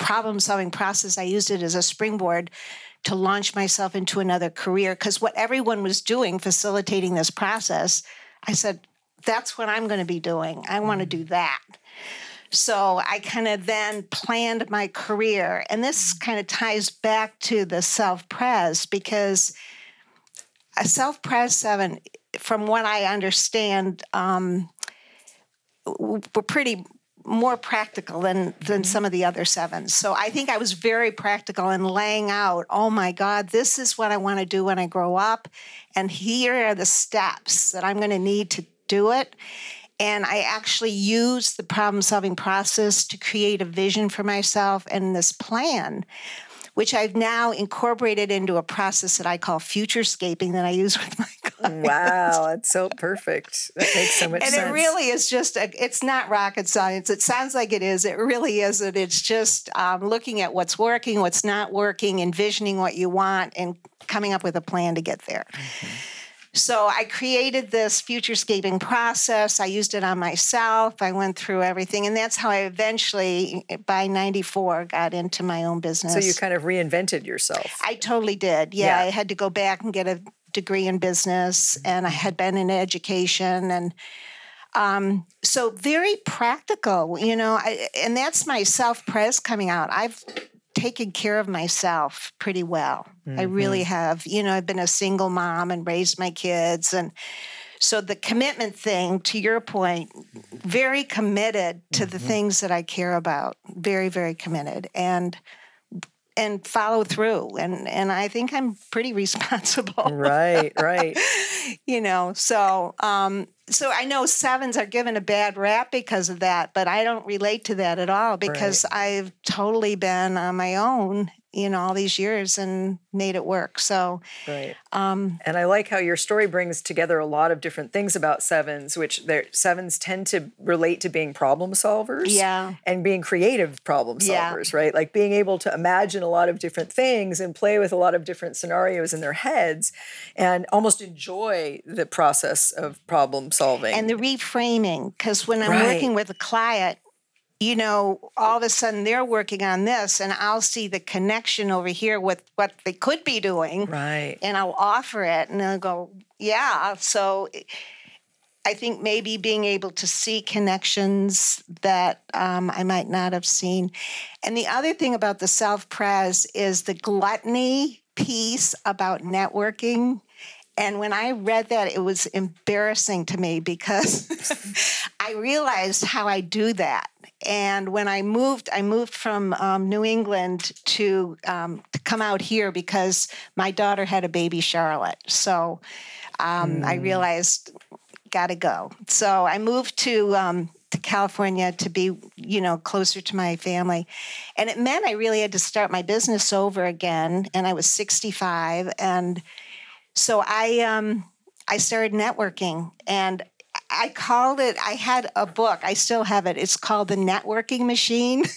problem solving process. I used it as a springboard to launch myself into another career because what everyone was doing facilitating this process, I said, that's what I'm going to be doing. I want to do that. So I kind of then planned my career. And this kind of ties back to the self pres because a self pres seven, from what I understand, um, were pretty more practical than than mm-hmm. some of the other sevens. So I think I was very practical in laying out, oh my God, this is what I want to do when I grow up. And here are the steps that I'm going to need to do it. And I actually used the problem solving process to create a vision for myself and this plan, which I've now incorporated into a process that I call futurescaping that I use with my. Wow, that's so perfect. That makes so much and sense. And it really is just a, it's not rocket science it sounds like it is it really isn't it's just um, looking at what's working what's not working envisioning what you want and coming up with a plan to get there so i created this futurescaping process i used it on myself i went through everything and that's how i eventually by 94 got into my own business so you kind of reinvented yourself. I totally did. Yeah, Yeah. I had to go back and get a degree in business, and I had been in education, and um, so very practical, you know. I, and that's my self pres coming out. I've taken care of myself pretty well. I really have. You know, I've been a single mom and raised my kids, and so the commitment thing, to your point, very committed to the things that I care about. Very, very committed, and and follow through. And and I think I'm pretty responsible. Right, right. you know, so um, so I know sevens are given a bad rap because of that, but I don't relate to that at all because I've totally been on my own you know all these years and made it work so Right. um And I like how your story brings together a lot of different things about sevens, which their sevens tend to relate to being problem solvers. Yeah. And being creative problem Yeah. solvers, right? Like being able to imagine a lot of different things and play with a lot of different scenarios in their heads and almost enjoy the process of problem solving. and the reframing because when i'm Right. working with a client you know all of a sudden they're working on this and i'll see the connection over here with what they could be doing right. and i'll offer it and they'll go yeah so i think maybe being able to see connections that um, i might not have seen and the other thing about the self-pres is the gluttony piece about networking and when I read that, it was embarrassing to me because I realized how I do that. And when I moved, I moved from um, New England to um, to come out here because my daughter had a baby Charlotte. So um, I realized, gotta go. So I moved to um, to California to be, you know, closer to my family, and it meant I really had to start my business over again. And I was 65, and so I um I started networking and I called it I had a book I still have it. It's called the networking machine.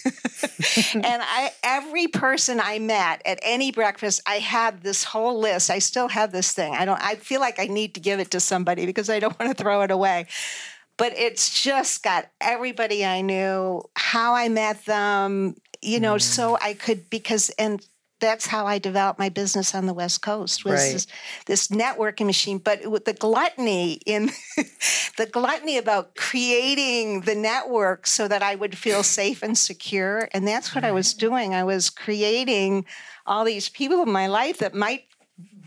And I every person I met at any breakfast I had this whole list. I still have this thing. I don't I feel like I need to give it to somebody because I don't want to throw it away. But it's just got everybody I knew how I met them you know so I could because and that's how I developed my business on the West Coast was Right. this, this networking machine. But with the gluttony in the gluttony about creating the network so that I would feel safe and secure. And that's what I was mm-hmm. doing. I was creating all these people in my life that might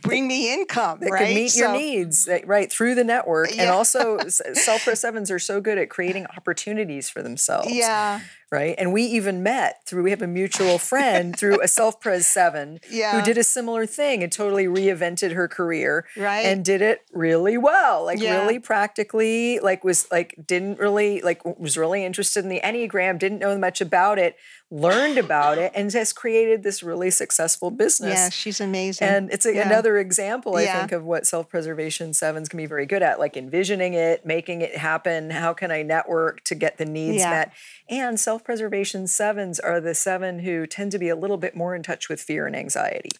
bring me income, that right? could meet your needs eh, right through the network and also self press sevens are so good at creating opportunities for themselves Yeah. Right and we even met through we have a mutual friend through a self pres seven Yeah. who did a similar thing and totally reinvented her career Right. and did it really well like Yeah. really practically like was like didn't really like was really interested in the enneagram didn't know much about it learned about it and has created this really successful business Yeah, she's amazing. and it's a, Yeah. another example, I Yeah. think, of what self preservation sevens can be very good at, like envisioning it, making it happen. How can I network to get the needs Yeah. met? And self preservation sevens are the seven who tend to be a little bit more in touch with fear and anxiety.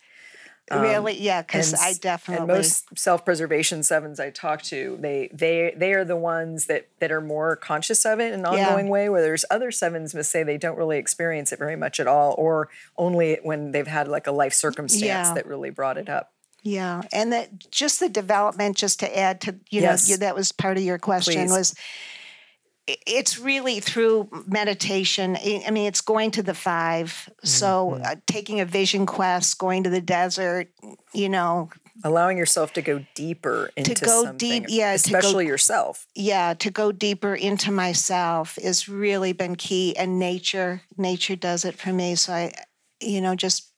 Um, really, yeah, because I definitely and most self-preservation sevens I talk to, they they they are the ones that that are more conscious of it in an Yeah. ongoing way. Where there's other sevens must say they don't really experience it very much at all, or only when they've had like a life circumstance Yeah. that really brought it up. Yeah, and that just the development, just to add to you Yes. know, you- that was part of your question Please. was. It's really through meditation. I mean, it's going to the 5 So, Mm-hmm. uh, taking a vision quest, going to the desert, you know, allowing yourself to go deeper into to go something, deep- yeah, to go- especially yourself. yeah, to go deeper into myself has really been key. And nature, nature does it for me. So I, you know, just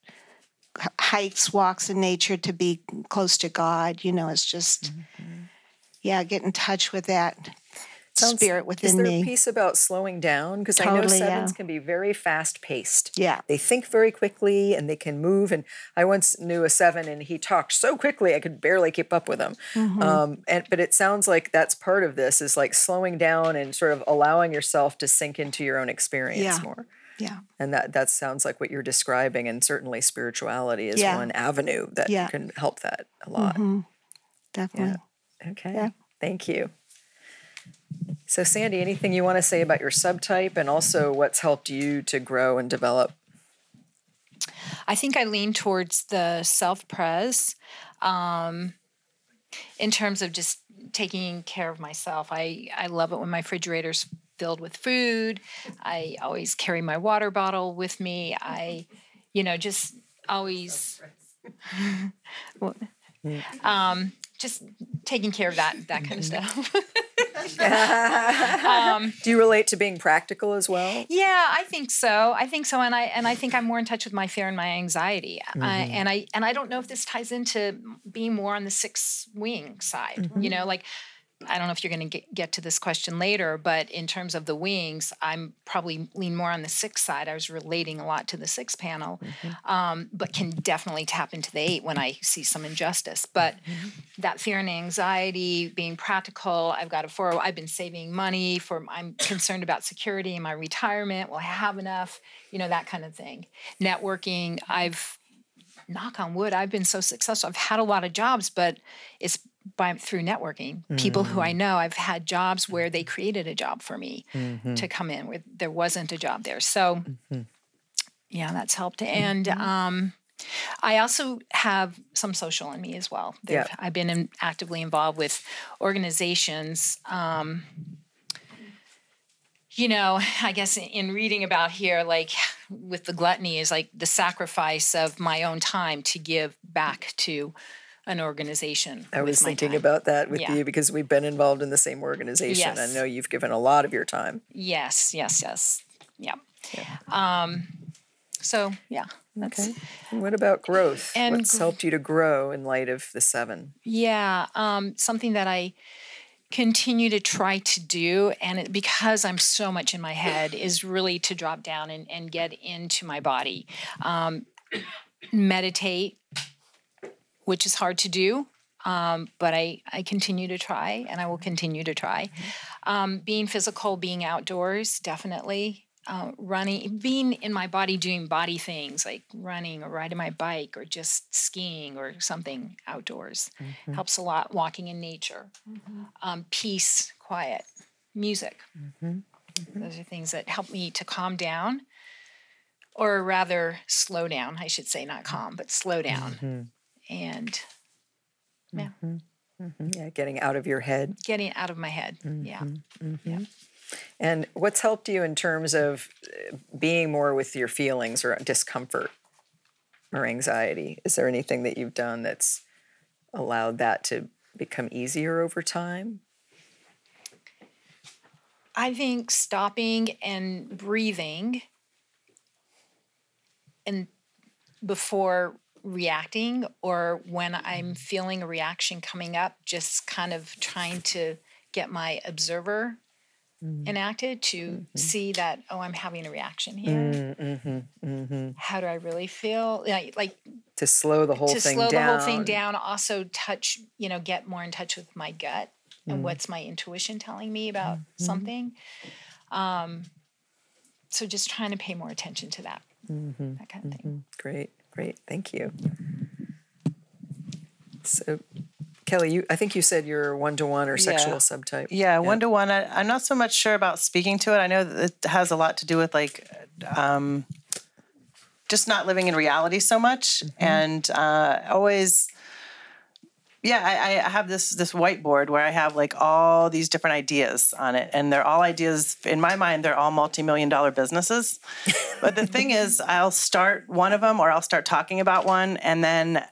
hikes, walks in nature to be close to God. You know, it's just, yeah, get in touch with that spirit within me. Is there me. a piece about slowing down? Because I know sevens yeah. can be very fast paced. Yeah. They think very quickly and they can move. And I once knew a seven and he talked so quickly I could barely keep up with him. Mm-hmm. Um, and but it sounds like that's part of this is like slowing down and sort of allowing yourself to sink into your own experience Yeah. more. yeah. And that that sounds like what you're describing, and certainly spirituality is Yeah. one avenue that can help that a lot. Definitely. Okay. Yeah. Thank you. So, Sandy, anything you want to say about your subtype and also what's helped you to grow and develop? I think I lean towards the self pres um, in terms of just taking care of myself. I, I love it when my refrigerator's filled with food. I always carry my water bottle with me. I, you know, just always um, just taking care of that that kind of Mm-hmm. stuff. um, Do you relate to being practical as well? yeah, I think so. I think so, and I and I think I'm more in touch with my fear and my anxiety. Uh, and I and I don't know if this ties into being more on the six wing side. You know, like I don't know if you're going to get, get to this question later, but in terms of the wings, I'm probably lean more on the six side. I was relating a lot to the six panel, um, but can definitely tap into the eight when I see some injustice. But that fear and anxiety, being practical, I've got a four. I've been saving money for. I'm concerned about security in my retirement. Will I have enough? You know that kind of thing. Networking. I've knock on wood. I've been so successful. I've had a lot of jobs, but it's by through networking. People who I know, I've had jobs where they created a job for me to come in where there wasn't a job there. So yeah, that's helped. And um, I also have some social in me as well. Yeah. I've been in, actively involved with organizations. Um, you know, I guess in- in reading about here, like with the gluttony, is like the sacrifice of my own time to give back to an organization. I was thinking time. about that with Yeah. you because we've been involved in the same organization. I know you've given a lot of your time. Yes, yes, yes. Yeah. Um, so yeah, Okay. And what about growth? And What's gr- helped you to grow in light of the seven? Yeah, um, something that I continue to try to do, and it, because I'm so much in my head, is really to drop down and, and get into my body. Um, meditate, which is hard to do, um, but I, I continue to try, and I will continue to try. Um, being physical, being outdoors, definitely. Uh, running, being in my body, doing body things like running or riding my bike or just skiing or something outdoors helps a lot. Walking in nature, um, peace, quiet, music. Those are things that help me to calm down, or rather slow down. I should say, not calm, but slow down, and yeah, mm-hmm. Mm-hmm. Yeah, getting out of your head. getting out of my head. Mm-hmm. Yeah. yeah. And what's helped you in terms of uh, being more with your feelings or discomfort or anxiety? Is there anything that you've done that's allowed that to become easier over time? I think stopping and breathing and before reacting or when I'm mm-hmm. feeling a reaction coming up, just kind of trying to get my observer mm-hmm. enacted to mm-hmm. see that, oh, I'm having a reaction here. How do I really feel? Like, like To slow the whole to thing slow down. the whole thing down. also touch you know get more in touch with my gut and what's my intuition telling me about something. Um, so just trying to pay more attention to that that kind of thing. Great, great. Thank you. So, Kelly, you I think you said you're one to one or sexual Yeah. subtype. Yeah, one to one. I'm not so much sure about speaking to it. I know that it has a lot to do with like um, just not living in reality so much, and uh, always. Yeah, I, I have this this whiteboard where I have like all these different ideas on it, and they're all ideas in my mind. They're all multi million dollar businesses. but the thing is, I'll start one of them, or I'll start talking about one, and then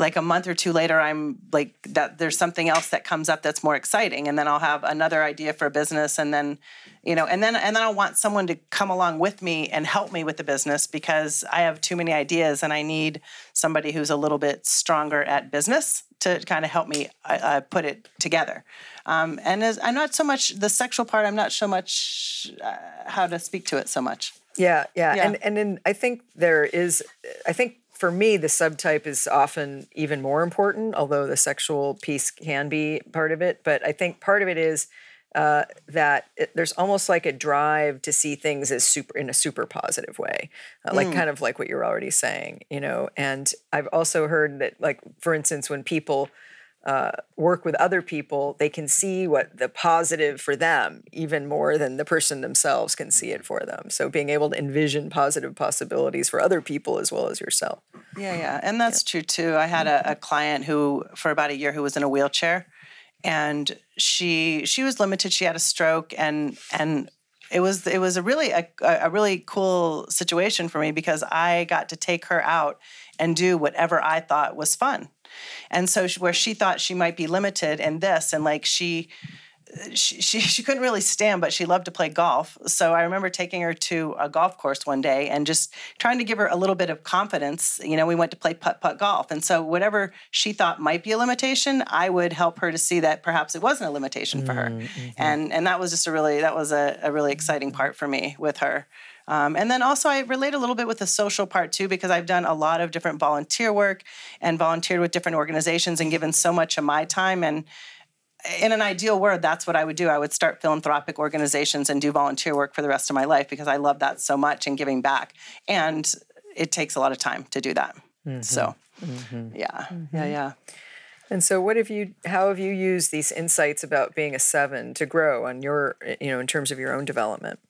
like a month or two later i'm like that there's something else that comes up that's more exciting and then i'll have another idea for a business and then you know and then and then i'll want someone to come along with me and help me with the business because i have too many ideas and i need somebody who's a little bit stronger at business to kind of help me uh, put it together um, and as i'm not so much the sexual part i'm not so much uh, how to speak to it so much Yeah, yeah, Yeah. and and then I think there is. I think for me, the subtype is often even more important, although the sexual piece can be part of it. But I think part of it is uh, that it, there's almost like a drive to see things as super in a super positive way, uh, like kind of like what you're already saying, you know. And I've also heard that, like for instance, when people uh, work with other people, they can see what the positive for them even more than the person themselves can see it for them. So being able to envision positive possibilities for other people as well as yourself. Yeah, yeah, and that's true too. I had a, a client who, for about a year, who was in a wheelchair, and she she was limited. She had a stroke, and and it was it was a really a, a really cool situation for me because I got to take her out and do whatever I thought was fun. And so where she thought she might be limited in this and like she she, she, she couldn't really stand, but she loved to play golf. So I remember taking her to a golf course one day and just trying to give her a little bit of confidence. You know, we went to play putt putt golf. And so whatever she thought might be a limitation, I would help her to see that perhaps it wasn't a limitation for her. Mm-hmm. And and that was just a really that was a, a really exciting part for me with her. Um, and then also, I relate a little bit with the social part too, because I've done a lot of different volunteer work and volunteered with different organizations and given so much of my time. And in an ideal world, that's what I would do. I would start philanthropic organizations and do volunteer work for the rest of my life because I love that so much and giving back. And it takes a lot of time to do that. Mm-hmm. So, mm-hmm. yeah, mm-hmm. yeah, yeah. And so, what have you? How have you used these insights about being a seven to grow on your, you know, in terms of your own development?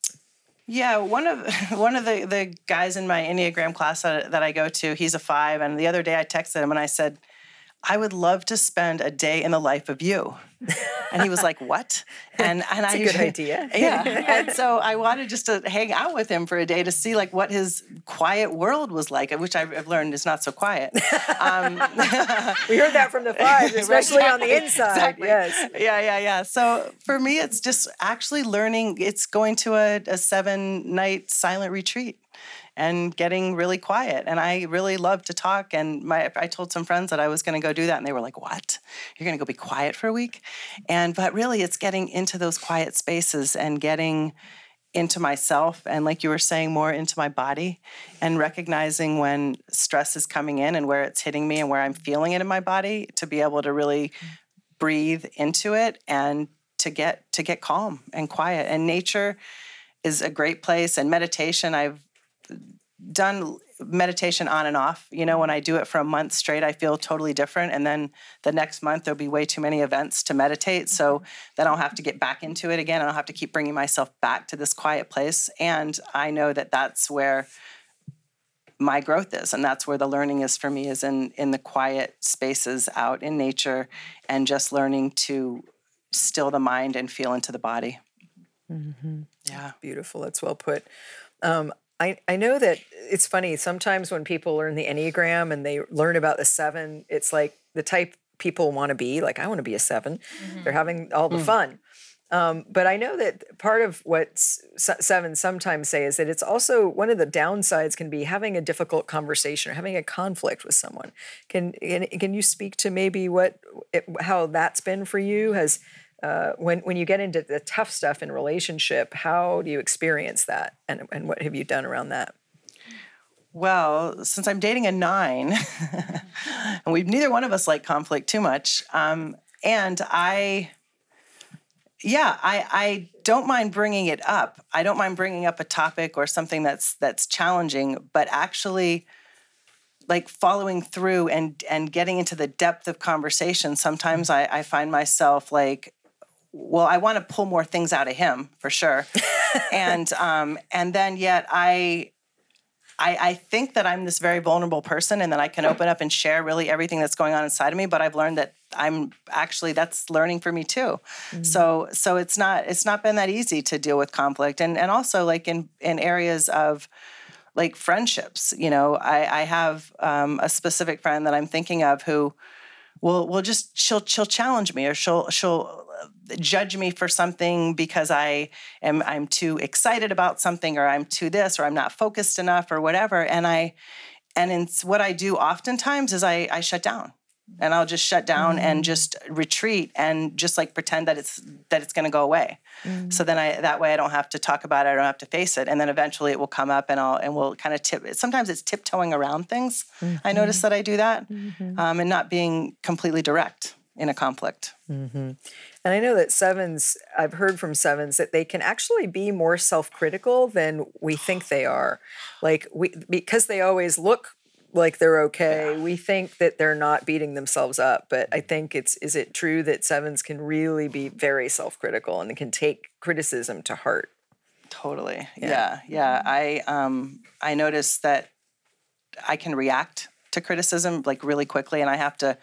Yeah, one of one of the the guys in my Enneagram class that, that I go to, he's a five, and the other day I texted him and I said, I would love to spend a day in the life of you. And he was like, "What?" And and That's I a good idea. Yeah. and so I wanted just to hang out with him for a day to see like what his quiet world was like, which I've learned is not so quiet. Um, we heard that from the five, especially right, on the inside. Exactly. Yes. Yeah, yeah, yeah. So for me, it's just actually learning. It's going to a, a seven night silent retreat and getting really quiet. And I really love to talk. And my I told some friends that I was going to go do that, and they were like, "What? You're going to go be quiet for a week?" And but really, it's getting into those quiet spaces and getting into myself and like you were saying more into my body and recognizing when stress is coming in and where it's hitting me and where I'm feeling it in my body to be able to really breathe into it and to get to get calm and quiet and nature is a great place and meditation I've done meditation on and off. You know, when I do it for a month straight, I feel totally different. And then the next month, there'll be way too many events to meditate. So mm-hmm. then I'll have to get back into it again. And I'll have to keep bringing myself back to this quiet place. And I know that that's where my growth is and that's where the learning is for me is in in the quiet spaces out in nature and just learning to still the mind and feel into the body mm-hmm. yeah beautiful that's well put um, I, I know that it's funny. Sometimes when people learn the Enneagram and they learn about the seven, it's like the type people want to be. Like, I want to be a 7 they mm-hmm. They're having all the mm. fun. Um, but I know that part of what seven sometimes say is that it's also one of the downsides can be having a difficult conversation or having a conflict with someone. Can can, can you speak to maybe what it, how that's been for you? Has uh, when when you get into the tough stuff in relationship, how do you experience that, and and what have you done around that? Well, since I'm dating a nine, and we neither one of us like conflict too much, um, and I, yeah, I I don't mind bringing it up. I don't mind bringing up a topic or something that's that's challenging, but actually like following through and and getting into the depth of conversation sometimes I, I find myself like well, I want to pull more things out of him for sure. and um, and then yet I, I I think that I'm this very vulnerable person and that I can open up and share really everything that's going on inside of me. But I've learned that I'm actually that's learning for me too. Mm-hmm. So so it's not it's not been that easy to deal with conflict and and also like in in areas of like friendships. You know, I I have um, a specific friend that I'm thinking of who will will just she'll she'll challenge me or she'll she'll uh, judge me for something because I am I'm too excited about something or I'm too this or I'm not focused enough or whatever. And I and it's what I do oftentimes is I I shut down and I'll just shut down mm-hmm. and just retreat and just like pretend that it's that it's going to go away. Mm-hmm. So then I that way I don't have to talk about it. I don't have to face it. And then eventually it will come up and I'll and we'll kind of tip. Sometimes it's tiptoeing around things. Mm-hmm. I notice that I do that mm-hmm. um, and not being completely direct in a conflict. Mm-hmm. And I know that sevens, I've heard from sevens that they can actually be more self critical than we think they are. Like, we, because they always look like they're okay, yeah. we think that they're not beating themselves up. But I think it's, is it true that sevens can really be very self critical and can take criticism to heart? Totally. Yeah. yeah. Yeah. I, um, I noticed that I can react to criticism like really quickly and I have to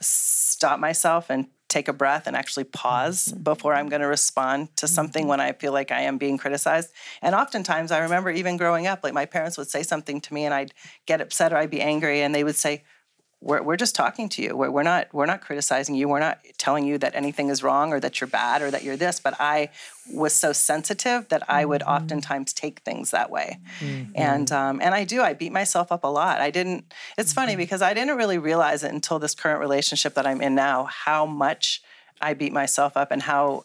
stop myself and take a breath and actually pause mm-hmm. before I'm going to respond to something mm-hmm. when I feel like I am being criticized. And oftentimes, I remember even growing up, like my parents would say something to me and I'd get upset or I'd be angry, and they would say, we're, we're just talking to you. We're, we're not we're not criticizing you. We're not telling you that anything is wrong or that you're bad or that you're this. But I was so sensitive that I would Mm-hmm. oftentimes take things that way, and um, and I do. I beat myself up a lot. I didn't. It's funny Mm-hmm. because I didn't really realize it until this current relationship that I'm in now. How much I beat myself up and how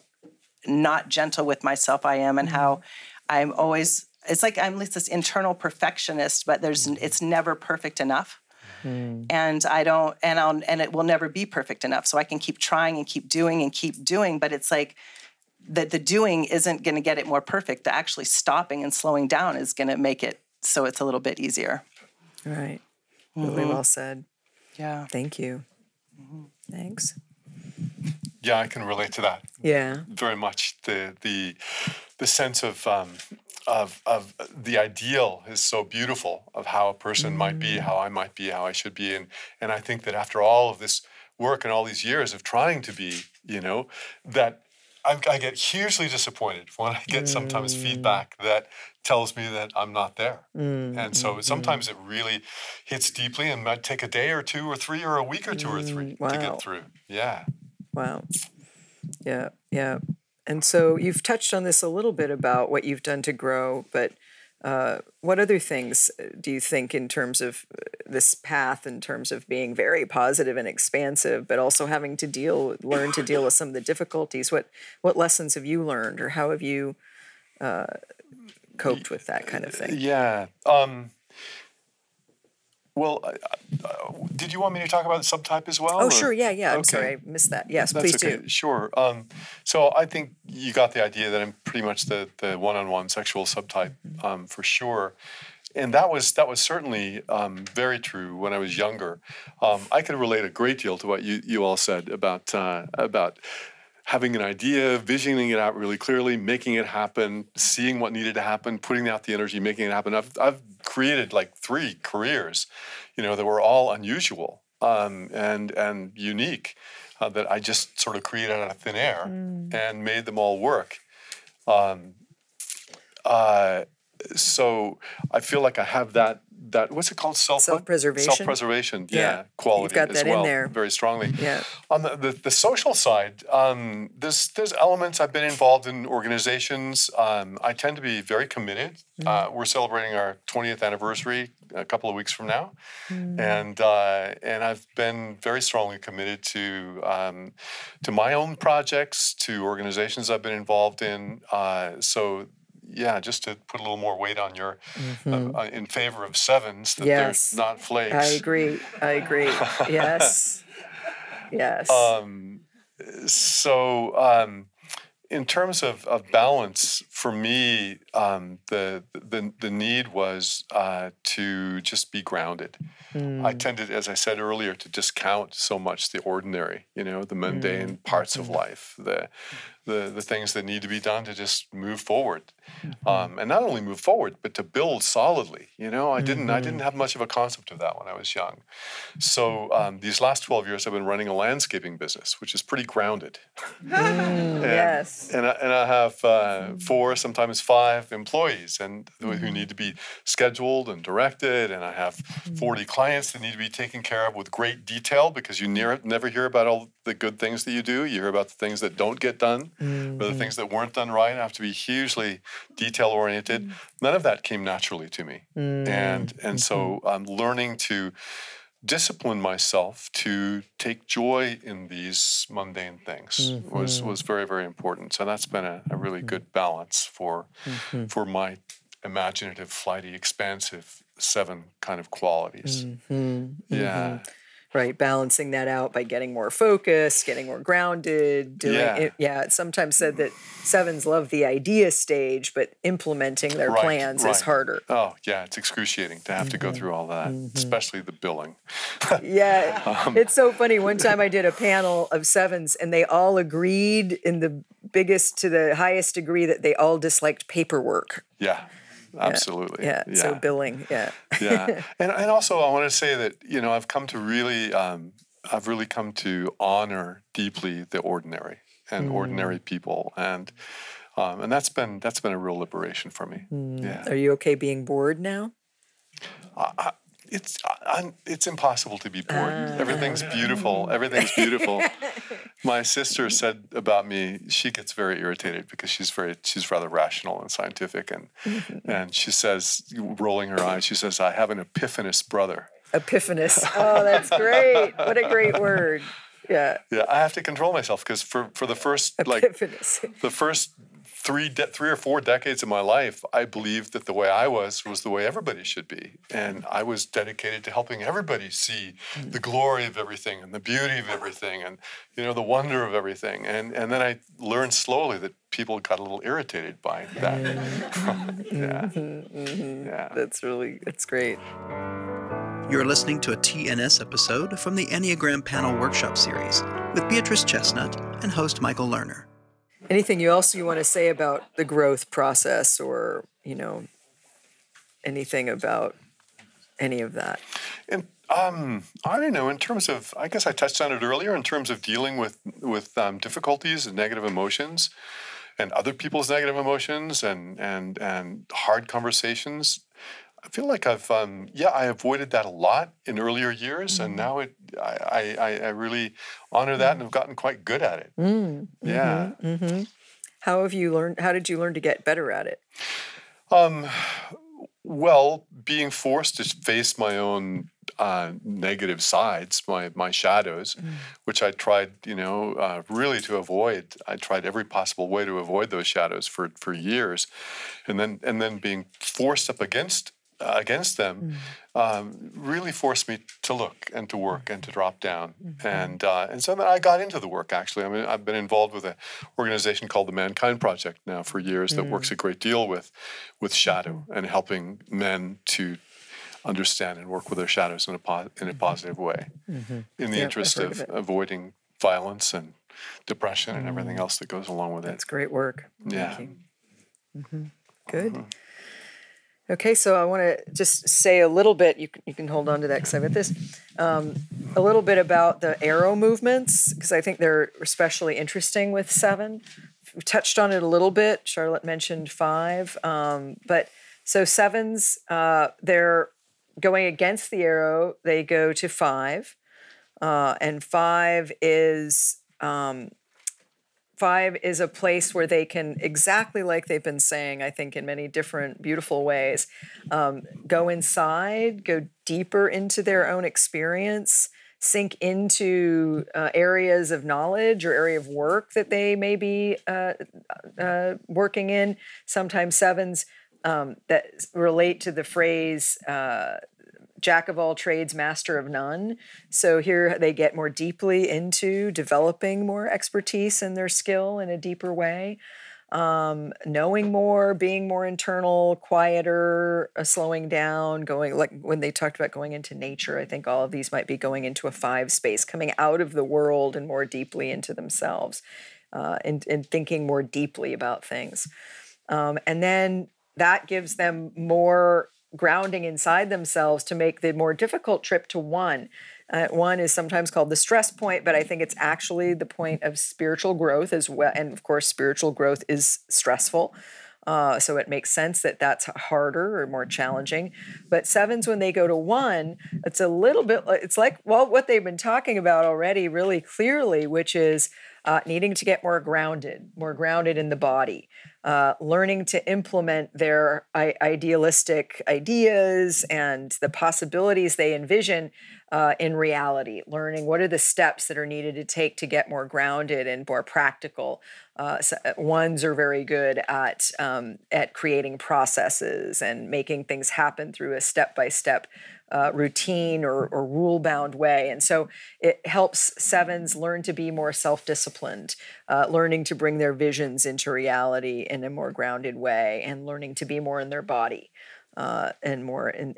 not gentle with myself I am, and how I'm always. It's like I'm like this internal perfectionist, but there's it's never perfect enough Mm. and I don't and I'll and it will never be perfect enough. So I can keep trying and keep doing and keep doing, but it's like that the doing isn't going to get it more perfect. The actually stopping and slowing down is going to make it so it's a little bit easier. Right. Really mm-hmm. well said. Yeah. Thank you. Mm-hmm. Thanks. Yeah, I can relate to that Yeah. very much. The the the sense of um, of of the ideal is so beautiful of how a person might be, how I might be, how I should be, and and I think that after all of this work and all these years of trying to be, you know, that. I, I get hugely disappointed when I get sometimes feedback mm. that tells me that I'm not there. Mm, and so mm, sometimes it really hits deeply and might take a day or two or three or a week or two or three to get through. Yeah. Wow. Yeah, yeah. And so you've touched on this a little bit about what you've done to grow, but uh, what other things uh, do you think in terms of uh, this path, in terms of being very positive and expansive, but also having to deal, learn to deal with some of the difficulties? What what lessons have you learned, or how have you uh, coped with that kind of thing? Yeah. Um, well, I- uh, did you want me to talk about the subtype as well? Oh, or- sure. Yeah, yeah. I'm Okay. sorry, I missed that. Yes, That's please okay. do. Sure. Um, so I think you got the idea that I'm pretty much the the one-on-one sexual subtype Mm-hmm. um, for sure, and that was that was certainly um, very true when I was younger. Um, I could relate a great deal to what you you all said about uh, about having an idea, visioning it out really clearly, making it happen, seeing what needed to happen, putting out the energy, making it happen. I've, I've created like three careers, you know, that were all unusual um, and and unique uh, that I just sort of created out of thin air and made them all work. Um, uh, so I feel like I have that that what's it called self Self-preservation? self preservation yeah, Yeah. quality got as that in there. very strongly Yeah. on the, the, the social side, um, there's there's elements I've been involved in organizations. Um, I tend to be very committed. Uh, we're celebrating our 20th anniversary a couple of weeks from now, and uh, and I've been very strongly committed to um, to my own projects, to organizations I've been involved in. Uh, so. Yeah, just to put a little more weight on your, uh, uh, in favor of sevens, that Yes. they're not flakes. I agree. I agree. Yes. Yes. Um, so, um, in terms of, of balance, for me, um, the, the the need was uh, to just be grounded. I tended, as I said earlier, to discount so much the ordinary, you know, the mundane parts of life, the, the the things that need to be done to just move forward, um, and not only move forward, but to build solidly. You know, I didn't I didn't have much of a concept of that when I was young. So um, these last twelve years, I've been running a landscaping business, which is pretty grounded. And- yes. and I, and I have uh, four, sometimes five employees, and who who need to be scheduled and directed. And I have forty clients that need to be taken care of with great detail because you near, never hear about all the good things that you do. You hear about the things that don't get done, or the mm-hmm. things that weren't done right. I have to be hugely detail oriented. Mm. None of that came naturally to me, mm. and and so mm-hmm. I'm learning to discipline myself to take joy in these mundane things was mm-hmm. was very very important. So that's been a, a really good balance for for my imaginative, flighty, expansive seven kind of qualities. Yeah. Right balancing that out by getting more focused getting more grounded doing Yeah. it yeah it's sometimes said that sevens love the idea stage but implementing their Right, plans right. is harder Oh yeah, it's excruciating to have to go through all that, especially the billing. yeah Um, it's so funny one time i did a panel of sevens and they all agreed in the biggest to the highest degree that they all disliked paperwork Yeah, absolutely. yeah, so billing. Yeah. Yeah, and and also I want to say that you know I've come to really um, I've really come to honor deeply the ordinary and ordinary people, and um, and that's been that's been a real liberation for me. Yeah, are you okay being bored now it's uh, it's impossible to be bored. Everything's beautiful. Everything's beautiful. My sister said about me, she gets very irritated because she's very she's rather rational and scientific, and and she says, rolling her eyes, she says, "I have an epiphanous brother." Epiphanous. Oh, that's great. What a great word. Yeah. Yeah, I have to control myself because for for the first like Epiphanous. the first three de- three or four decades of my life, I believed that the way I was was the way everybody should be, and I was dedicated to helping everybody see hmm. the glory of everything and the beauty of everything, and you know the wonder of everything. And and then I learned slowly that people got a little irritated by that. yeah. Mm-hmm, mm-hmm. yeah. That's really, that's great. You're listening to a TNS episode from the Enneagram Panel Workshop Series with Beatrice Chestnut and host Michael Lerner. Anything you else you want to say about the growth process or, you know, anything about any of that? And um, I don't know. In terms of, I guess I touched on it earlier. In terms of dealing with with um, difficulties and negative emotions, and other people's negative emotions, and and and hard conversations, I feel like I've um, yeah I avoided that a lot in earlier years, and now it I, I I really honor that and have gotten quite good at it. Yeah. How have you learned, how did you learn to get better at it? Um, well, being forced to face my own uh, negative sides, my my shadows, which I tried, you know, uh, really to avoid. I tried every possible way to avoid those shadows for for years, and then and then being forced up against Uh, against them mm. um, really forced me to look and to work and to drop down. Mm-hmm. And uh, and so then I got into the work. Actually, I mean, I've been involved with an organization called the Mankind Project now for years that works mm. a great deal with with shadow mm-hmm. and helping men to understand and work with their shadows in a po- in a mm-hmm. positive way, in the interest of of avoiding violence and depression and everything mm. else that goes along with it. That's great work. Yeah. You. Good. Okay, so I want to just say a little bit. You can, you can hold on to that because I've got this. Um, a little bit about the arrow movements because I think they're especially interesting with seven. We touched on it a little bit. Charlotte mentioned five, um, but so sevens uh, they're going against the arrow. They go to five, uh, and five is um, five is a place where they can exactly like they've been saying i think in many different beautiful ways um, go inside go deeper into their own experience sink into uh, areas of knowledge or area of work that they may be uh, uh, working in. Sometimes sevens um, that relate to the phrase uh, jack of all trades, master of none. So here they get more deeply into developing more expertise in their skill in a deeper way. Um, knowing more, being more internal, quieter, uh, slowing down, going like when they talked about going into nature, I think all of these might be going into a five space, coming out of the world and more deeply into themselves, uh, and, and thinking more deeply about things. Um, and then that gives them more grounding inside themselves to make the more difficult trip to one. Uh, one is sometimes called the stress point, but I think it's actually the point of spiritual growth as well. And of course, spiritual growth is stressful. Uh, so it makes sense that that's harder or more challenging. But sevens, when they go to one, it's a little bit, it's like, well, what they've been talking about already really clearly, which is uh, needing to get more grounded, more grounded in the body, uh, learning to implement their I- idealistic ideas and the possibilities they envision uh, in reality, learning what are the steps that are needed to take to get more grounded and more practical. Uh, so ones are very good at um, at creating processes and making things happen through a step by step routine or, or rule bound way. And so it helps sevens learn to be more self disciplined, uh, learning to bring their visions into reality in a more grounded way, and learning to be more in their body uh, and more in,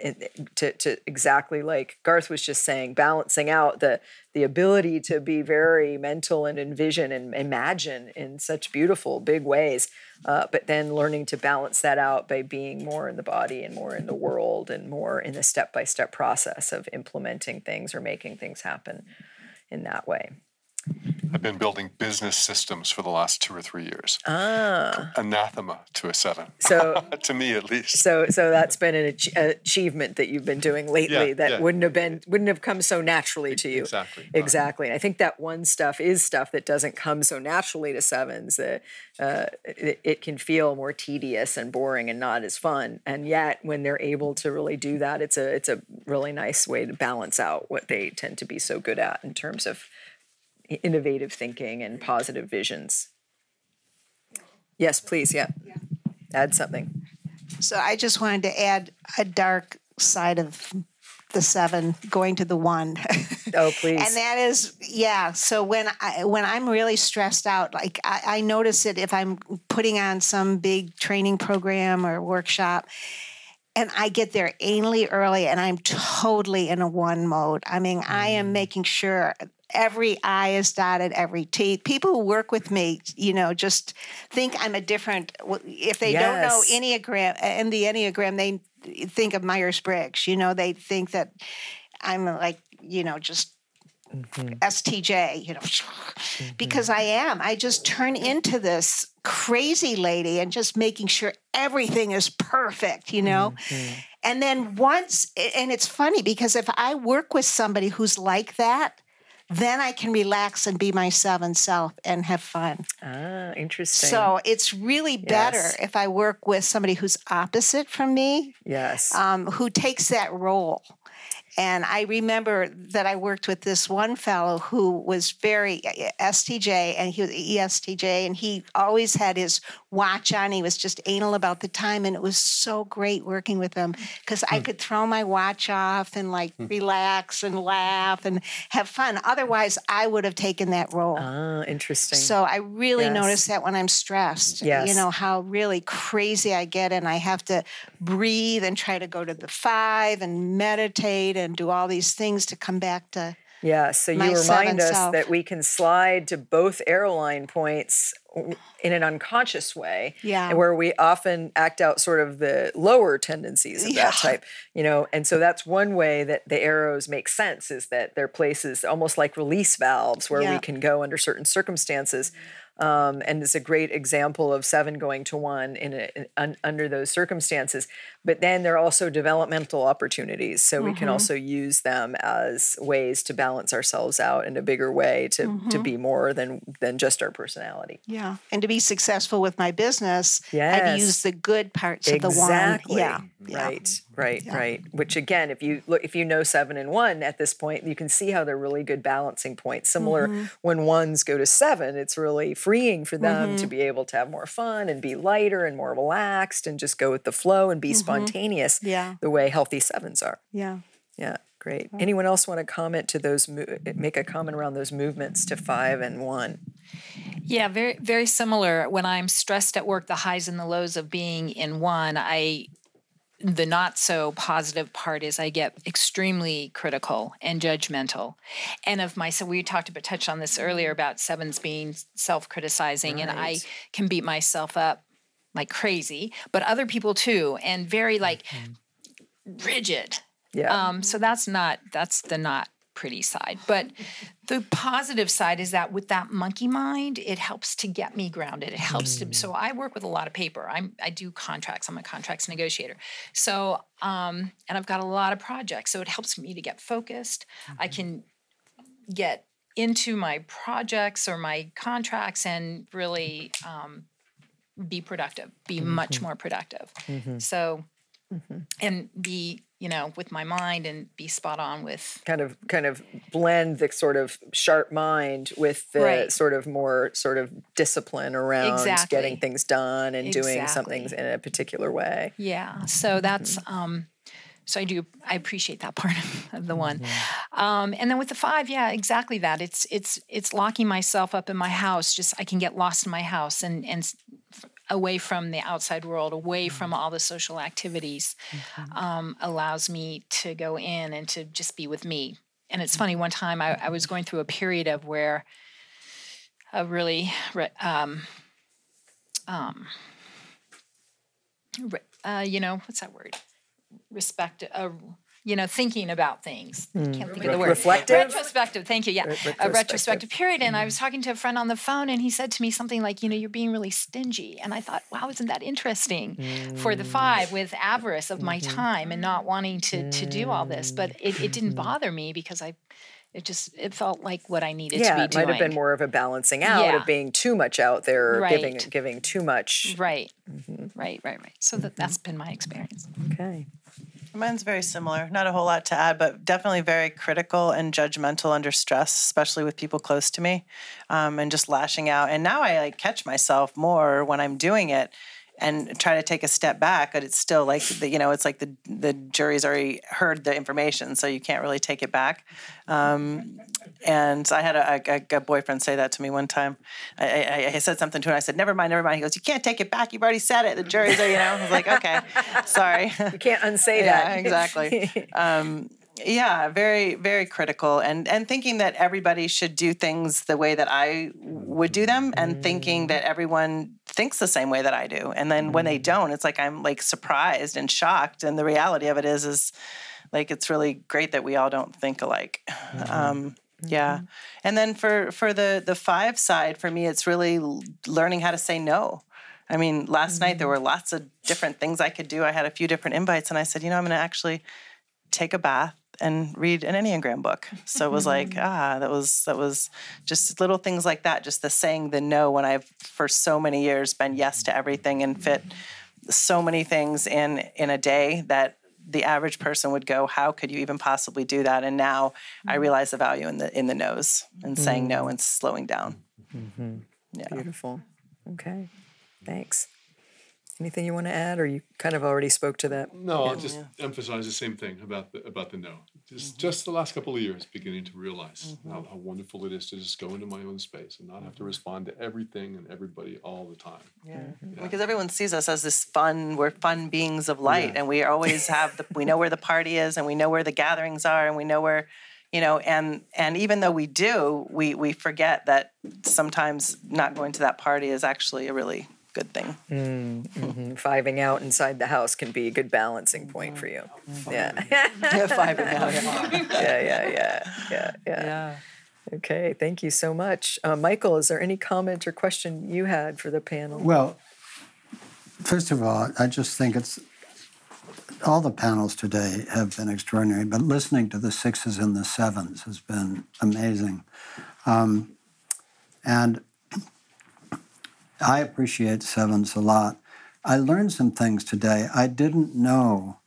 to, to exactly like Garth was just saying, balancing out the the ability to be very mental and envision and imagine in such beautiful big ways, uh, but then learning to balance that out by being more in the body and more in the world and more in the step by step process of implementing things or making things happen in that way. I've been building business systems for the last two or three years. Ah, Anathema to a seven, so to me at least. so so that's been an ach- achievement that you've been doing lately Yeah, that yeah. wouldn't have been wouldn't have come so naturally to you. Exactly. right. Exactly. I think that one stuff is stuff that doesn't come so naturally to sevens. That uh, it, it can feel more tedious and boring and not as fun. And yet, when they're able to really do that, it's a it's a really nice way to balance out what they tend to be so good at in terms of innovative thinking and positive visions. Yes, please. Yeah. Add something. So I just wanted to add a dark side of the seven going to the one. Oh, please. and that is yeah so when i when i'm really stressed out like I, I notice it if i'm putting on some big training program or workshop and i get there anally early and i'm totally in a one mode. I mean i am mm. making sure every i is dotted every t. People who work with me you know just think i'm a different if they don't know enneagram uh, and the enneagram they think of myers-briggs. You know they think that i'm like you know just STJ, you know, because I am. I just turn into this crazy lady and just making sure everything is perfect, you know? And then once, and it's funny because if I work with somebody who's like that, then I can relax and be my seven self and have fun. ah, interesting. So it's really better Yes. if I work with somebody who's opposite from me yes. um, who takes that role. And I remember that I worked with this one fellow who was very uh, STJ and he was ESTJ, and he always had his watch on. He was just anal about the time, and it was so great working with him because I could throw my watch off and like relax and laugh and have fun. Otherwise, I would have taken that role. ah, interesting. So I really Yes. notice that when I'm stressed, Yes. you know, how really crazy I get and I have to breathe and try to go to the five and meditate and do all these things to come back to Yeah, so you remind us self. that we can slide to both arrow line points in an unconscious way, Yeah. where we often act out sort of the lower tendencies of Yeah. that type, you know, and so that's one way that the arrows make sense is that they're places almost like release valves where we can go under certain circumstances. Um, and it's a great example of seven going to one in, a, in un, under those circumstances. But then there are also developmental opportunities, so we Mm-hmm. can also use them as ways to balance ourselves out in a bigger way to Mm-hmm. to be more than than just our personality. yeah, and to be successful with my business, I've Yes. used the good parts of the Exactly. one. Yeah, yeah. Right. Right. Right. Which again, if you look, if you know seven and one at this point, you can see how they're really good balancing points. Similar Mm-hmm. when ones go to seven, it's really freeing for them Mm-hmm. to be able to have more fun and be lighter and more relaxed and just go with the flow and be spontaneous. Mm-hmm. Yeah. The way healthy sevens are. Yeah. Yeah. Great. Anyone else want to comment to those? Make a comment around those movements to five and one. Yeah, very very similar. When I'm stressed at work, the highs and the lows of being in one, I the not so positive part is I get extremely critical and judgmental. And of myself, we talked about touched on this earlier about sevens being self-criticizing and I can beat myself up like crazy, but other people too, and very like rigid. Yeah. Um, so that's not that's the not pretty side. But the positive side is that with that monkey mind, it helps to get me grounded. It helps to so I work with a lot of paper. I'm I do contracts. I'm a contracts negotiator. So um, and I've got a lot of projects. So it helps me to get focused. I can get into my projects or my contracts and really um, be productive, be mm-hmm. much more productive. Mm-hmm. So mm-hmm. and be you know with my mind and be spot on with kind of kind of blend the sort of sharp mind with the Right. sort of more sort of discipline around Exactly. getting things done and doing something in a particular way. Yeah. So that's um so I do I appreciate that part of, the one. Um and then with the 5, yeah, exactly that. It's it's it's locking myself up in my house. Just I can get lost in my house and and away from the outside world, away from all the social activities. Um allows me to go in and to just be with me. And it's funny one time I, I was going through a period of where a really um um uh, you know what's that word respect uh, you know, thinking about things. I can't think of the word. Reflective? Retrospective. Thank you. Yeah, a retrospective. retrospective period. And I was hmm. talking to a friend on the phone, and he said to me something like, "You know, you're being really stingy." And I thought, "Wow, isn't that interesting?" For the hmm. five, with avarice of my mm-hmm. time and not wanting to to do all this, but it, it didn't bother me because I. It just it felt like what I needed yeah, to be it doing. might have been more of a balancing out Yeah. of being too much out there, or giving Right. giving too much. Right, mm-hmm. Right, right, right. So that that's been my experience. Okay. Mine's very similar. Not a whole lot to add, but definitely very critical and judgmental under stress, especially with people close to me, um, and just lashing out. And now I like catch myself more when I'm doing it and try to take a step back, but it's still like the, you know, it's like the the jury's already heard the information, so you can't really take it back. Um, and I had a, a, a boyfriend say that to me one time. I, I, I said something to him. I said, "Never mind, never mind." He goes, "You can't take it back. You've already said it. The jury's, are, you know." I was like, "Okay, sorry." You can't unsay yeah, that. exactly. um, yeah, very, very critical, and and thinking that everybody should do things the way that I would do them, and thinking that everyone thinks the same way that I do, and then when they mm. don't, it's like I'm like surprised and shocked, and the reality of it is, is like it's really great that we all don't think alike. Mm-hmm. Um, yeah, mm-hmm. and then for for the the five side, for me, it's really learning how to say no. I mean, last night there mm-hmm. were lots of different things I could do. I had a few different invites, and I said, you know, I'm going to actually take a bath and read an enneagram book. So it was like, ah, that was that was just little things like that. Just the saying the no when I've for so many years been yes to everything and fit so many things in in a day that the average person would go, how could you even possibly do that? And now I mm-hmm. realize the value in the in the no's and saying no mm. and slowing down. Mm-hmm. Yeah. Beautiful. Okay. Thanks. Anything you want to add, or you kind of already spoke to that? No, I'll just emphasize the same thing about the about the no. Just Mm-hmm. just the last couple of years, beginning to realize mm-hmm. how, how wonderful it is to just go into my own space and not have to mm-hmm. respond to everything and everybody all the time. Yeah. Mm-hmm. Because everyone sees us as this fun, we're fun beings of light, and we always have the, we know where the party is, and we know where the gatherings are, and we know where, you know, and and even though we do, we we forget that sometimes not going to that party is actually a really good thing. Fiving out inside the house can be a good balancing point for you. Yeah. Five and out. yeah, yeah, yeah, yeah, yeah. Yeah. Okay, thank you so much. Uh, Michael, is there any comment or question you had for the panel? Well, first of all, I just think it's all the panels today have been extraordinary, but listening to the sixes and the sevens has been amazing. Um, and I appreciate sevens a lot. I learned some things today. I didn't know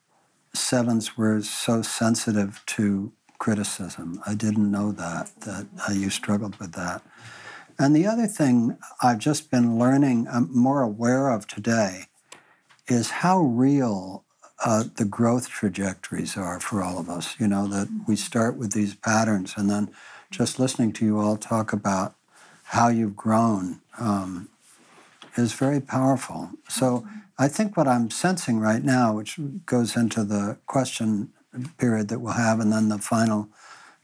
sevens were so sensitive to criticism. I didn't know that, that uh, you struggled with that. And the other thing I've just been learning, I'm more aware of today, is how real uh, the growth trajectories are for all of us. You know, that we start with these patterns, and then just listening to you all talk about how you've grown um, is very powerful. So I think what I'm sensing right now, which goes into the question period that we'll have, and then the final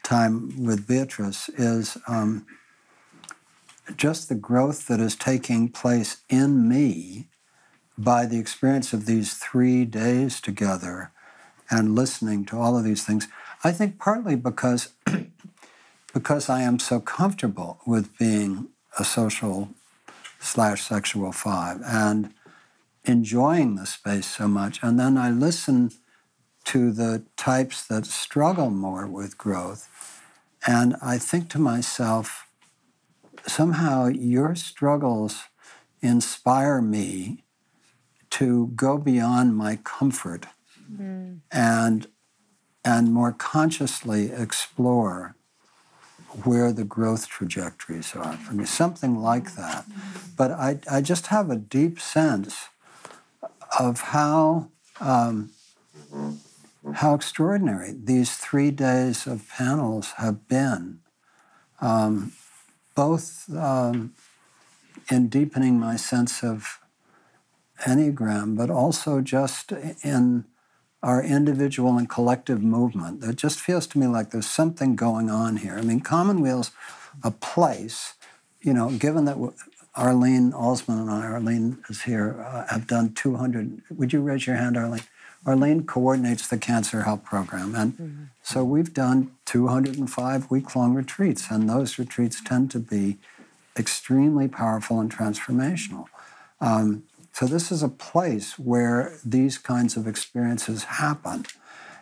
time with Beatrice, is. Um, just the growth that is taking place in me by the experience of these three days together and listening to all of these things. I think partly because because I am so comfortable with being a social slash sexual five and enjoying the space so much. And then I listen to the types that struggle more with growth. And I think to myself, somehow your struggles inspire me to go beyond my comfort mm. and and more consciously explore where the growth trajectories are. For me something like that. But i, I just have a deep sense of how um, how extraordinary these three days of panels have been um, both um, in deepening my sense of Enneagram, but also just in our individual and collective movement. It just feels to me like there's something going on here. I mean, Commonweal's a place, you know, given that Arlene Alsman and I, Arlene is here, uh, have done 200. Would you raise your hand, Arlene? Arlene coordinates the Cancer Help Program. And so we've done 205 week long retreats, and those retreats tend to be extremely powerful and transformational. Um, so, this is a place where these kinds of experiences happen.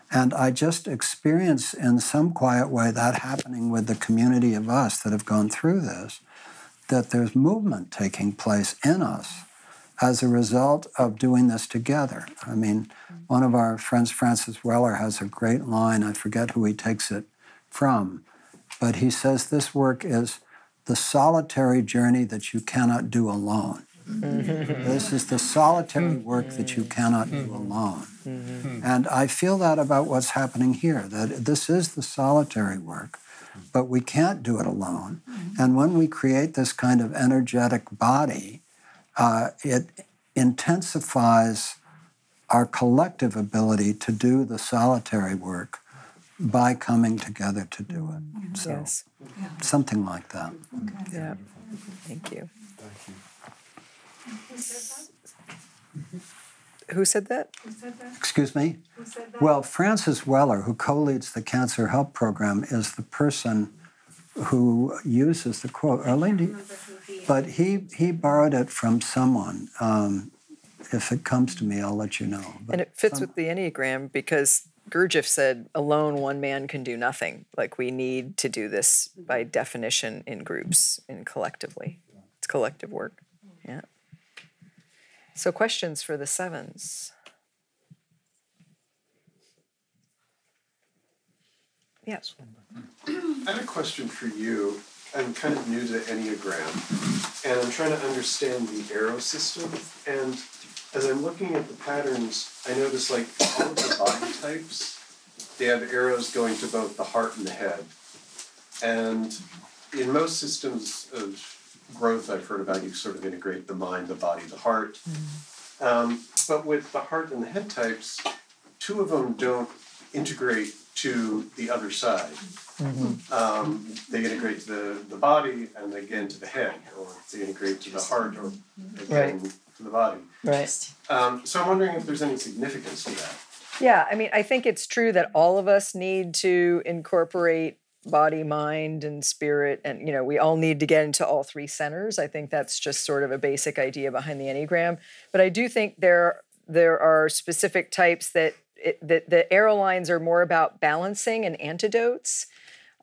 And I just experience in some quiet way that happening with the community of us that have gone through this, that there's movement taking place in us as a result of doing this together. I mean, one of our friends, Francis Weller, has a great line. I forget who he takes it from, but he says this work is the solitary journey that you cannot do alone. Mm-hmm. this is the solitary work that you cannot do mm-hmm. alone. Mm-hmm. And I feel that about what's happening here, that this is the solitary work, but we can't do it alone. And when we create this kind of energetic body, uh, it intensifies our collective ability to do the solitary work by coming together to do it. So, Yes. something like that. Yeah. Thank you. Thank you. Who said that? Excuse me? Well, Francis Weller, who co leads the Cancer Help Program, is the person who uses the quote. Arlene, do you- but he, he borrowed it from someone. Um, if it comes to me, I'll let you know. But And it fits with the Enneagram because Gurdjieff said, alone one man can do nothing. Like we need to do this by definition in groups and collectively. It's collective work. Yeah. So, questions for the sevens? Yes. I have a question for you. I'm kind of new to Enneagram, and I'm trying to understand the arrow system. And as I'm looking at the patterns, I notice like all of the body types, they have arrows going to both the heart and the head. And in most systems of growth I've heard about, you sort of integrate the mind, the body, the heart. Um, but with the heart and the head types, two of them don't integrate to the other side. Um, they integrate to the, the body and they get into the head, or they integrate to the heart, or again to the body. Right. Um, so I'm wondering if there's any significance to that. Yeah, I mean, I think it's true that all of us need to incorporate body, mind, and spirit, and you know, we all need to get into all three centers. I think that's just sort of a basic idea behind the enneagram. But I do think there there are specific types that it, that the arrow lines are more about balancing and antidotes.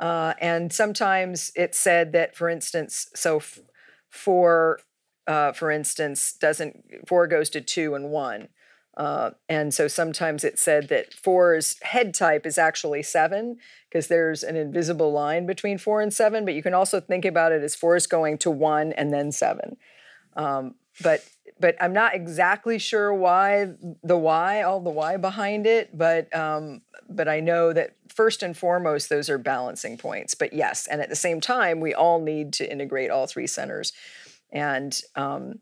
Uh, and sometimes it's said that, for instance, so f- four, uh, for instance, doesn't four goes to two and one. Uh, and so sometimes it's said that four's head type is actually seven because there's an invisible line between four and seven, but you can also think about it as four is going to one and then seven. Um, but but I'm not exactly sure why the why, all the why behind it, but um, but I know that first and foremost those are balancing points. But yes, and at the same time we all need to integrate all three centers, and um,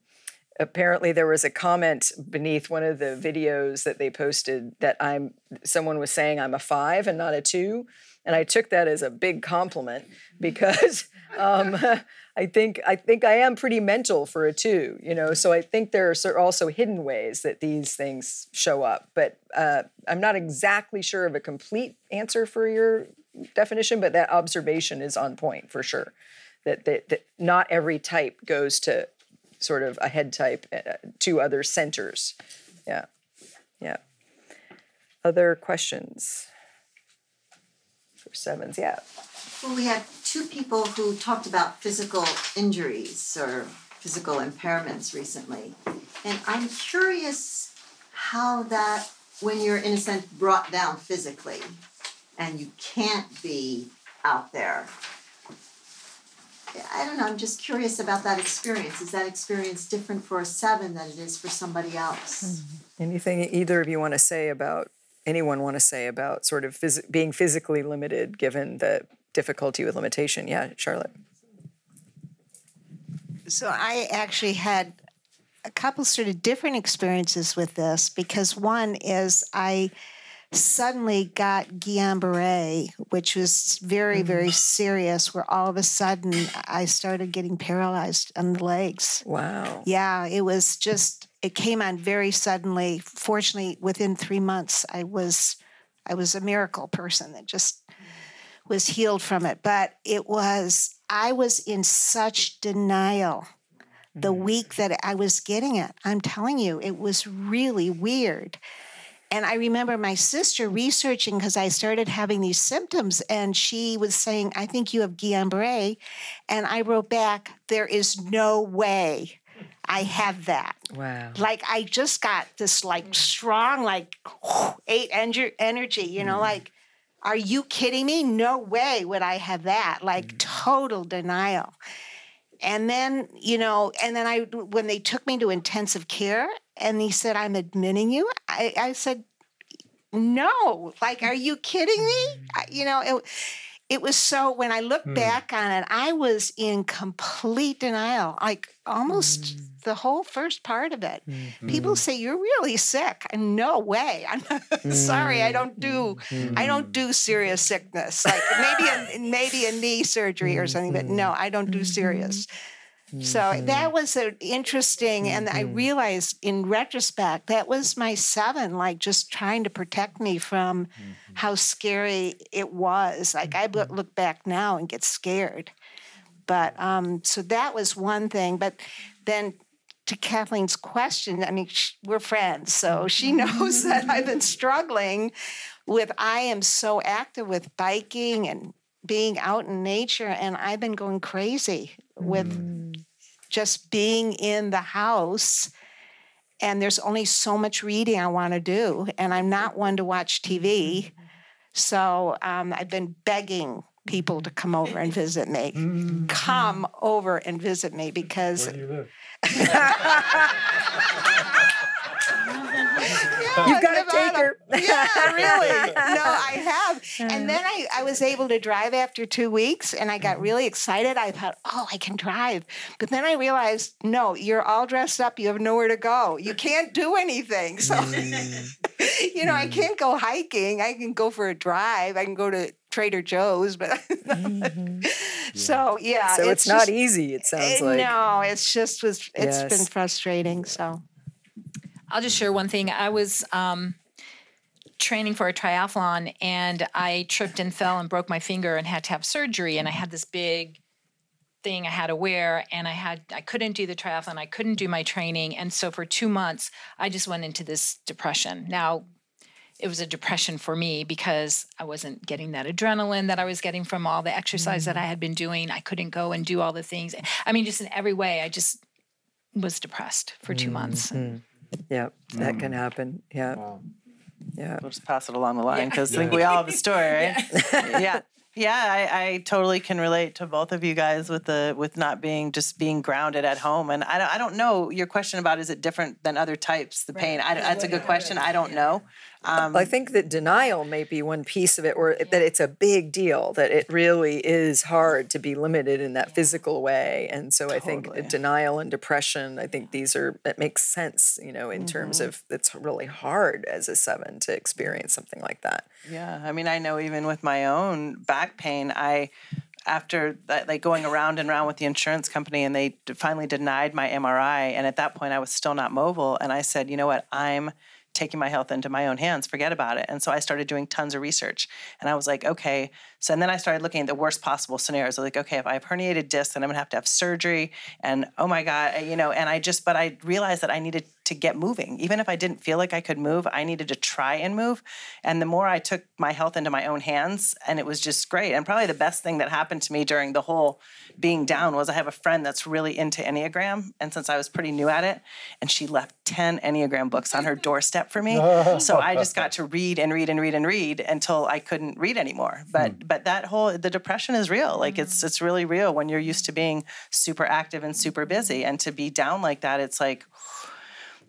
apparently there was a comment beneath one of the videos that they posted that I'm someone was saying I'm a five and not a two, and I took that as a big compliment because um, I think I think I am pretty mental for a two, you know. So I think there are also hidden ways that these things show up, but uh, I'm not exactly sure of a complete answer for your definition, but that observation is on point for sure. That that, that not every type goes to sort of a head type uh, to other centers. Yeah, yeah. Other questions for sevens? Yeah. Well, we had two people who talked about physical injuries or physical impairments recently. And I'm curious how that, when you're in a sense brought down physically and you can't be out there. I don't know, I'm just curious about that experience. Is that experience different for a seven than it is for somebody else? Hmm. Anything either of you want to say about, anyone want to say about sort of phys- being physically limited given the difficulty with limitation? Yeah, Charlotte. So I actually had a couple sort of different experiences with this because one is I suddenly got Guillain-Barré, which was very, mm. very serious, where all of a sudden I started getting paralyzed on the legs. Wow. Yeah, it was just it came on very suddenly. Fortunately, within three months, I was I was a miracle person that just was healed from it. But it was I was in such denial the mm. week that I was getting it. I'm telling you, it was really weird. And I remember my sister researching because I started having these symptoms, and she was saying, I think you have Guillain Barre. And I wrote back, There is no way I have that. Wow. Like, I just got this like strong, like eight ener- energy, you know, mm. like, are you kidding me? No way would I have that. Like, mm. total denial. And then, you know, and then I, when they took me to intensive care and he said, I'm admitting you, I, I said, no, like, are you kidding me? I, you know, it, it was so, when I look hmm. back on it, I was in complete denial, like almost hmm. the whole first part of it. People mm-hmm. say, you're really sick. And no way. I'm sorry. I don't do, I don't mm-hmm. do serious sickness. Like maybe a, maybe a knee surgery or something, but no, I don't do serious. Mm-hmm. So that mm-hmm. was a, interesting, and I mm-hmm. realized in retrospect that was my seven, like just trying to protect me from mm-hmm. how scary it was. Like I look, look back now and get scared, but um, so that was one thing. But then to Kathleen's question, I mean, sh- we're friends, so she knows that I've been struggling with. I am so active with biking and being out in nature, and I've been going crazy with mm. just being in the house. And there's only so much reading I want to do, and I'm not one to watch TV. Mm. So um, I've been begging people to come over and visit me. Mm. Come over and visit me because Where do you live? You've got to Nevada. take her. Yeah, really. No, I have. And then I, I was able to drive after two weeks and I got really excited. I thought, oh, I can drive. But then I realized, no, you're all dressed up. You have nowhere to go. You can't do anything. So, you know, I can't go hiking. I can go for a drive. I can go to Trader Joe's, but so yeah. So it's, not just- easy, it sounds eh, like. No, it's just was it's been frustrating. So I'll just share one thing. I was um, training for a triathlon and I tripped and fell and broke my finger and had to have surgery. And I had this big thing I had to wear and I had I couldn't do the triathlon. I couldn't do my training. And so for two months, I just went into this depression. Now it was a depression for me because I wasn't getting that adrenaline that I was getting from all the exercise that mm. I had been doing. I couldn't go and do all the things. I mean, just in every way, I just was depressed for two months. Mm-hmm. Yeah, that can mm. happen. Yeah. Yeah. We'll just pass it along the line because I think we all have a story, right? yeah. Yeah, I, I totally can relate to both of you guys with the with not being just being grounded at home. And I don't, I don't know your question about is it different than other types the pain. I, that's a good question. I don't know. Um, I think that denial may be one piece of it, or that it's a big deal, that it really is hard to be limited in that physical way. And so I think denial and depression, I think these are, it makes sense, you know, in terms of it's really hard as a seven to experience something like that. Yeah, I mean, I know even with my own back pain, I after that, like going around and around with the insurance company, and they finally denied my MRI, and at that point, I was still not mobile, and I said, you know what, I'm taking my health into my own hands forget about it. And so i started doing tons of research. And i was like okay. So and then i started looking at the worst possible scenarios. I was like okay if i have herniated discs then i'm to have to have surgery. And oh my god you know and i just but i realized that i needed to get moving. Even if i didn't feel like i could move i needed to try and move. And the more i took my health into my own hands and it was just great. And probably the best thing that happened to me during the whole being down was i have a friend that's really into enneagram. And since i was pretty new at it and she left 10 enneagram books on her doorstep for me. So i just got to read and read and read and read until i couldn't read anymore. But hmm. but that whole the depression is real. Like it's mm. it's really real when you're used to being super active and super busy. And to be down like that it's like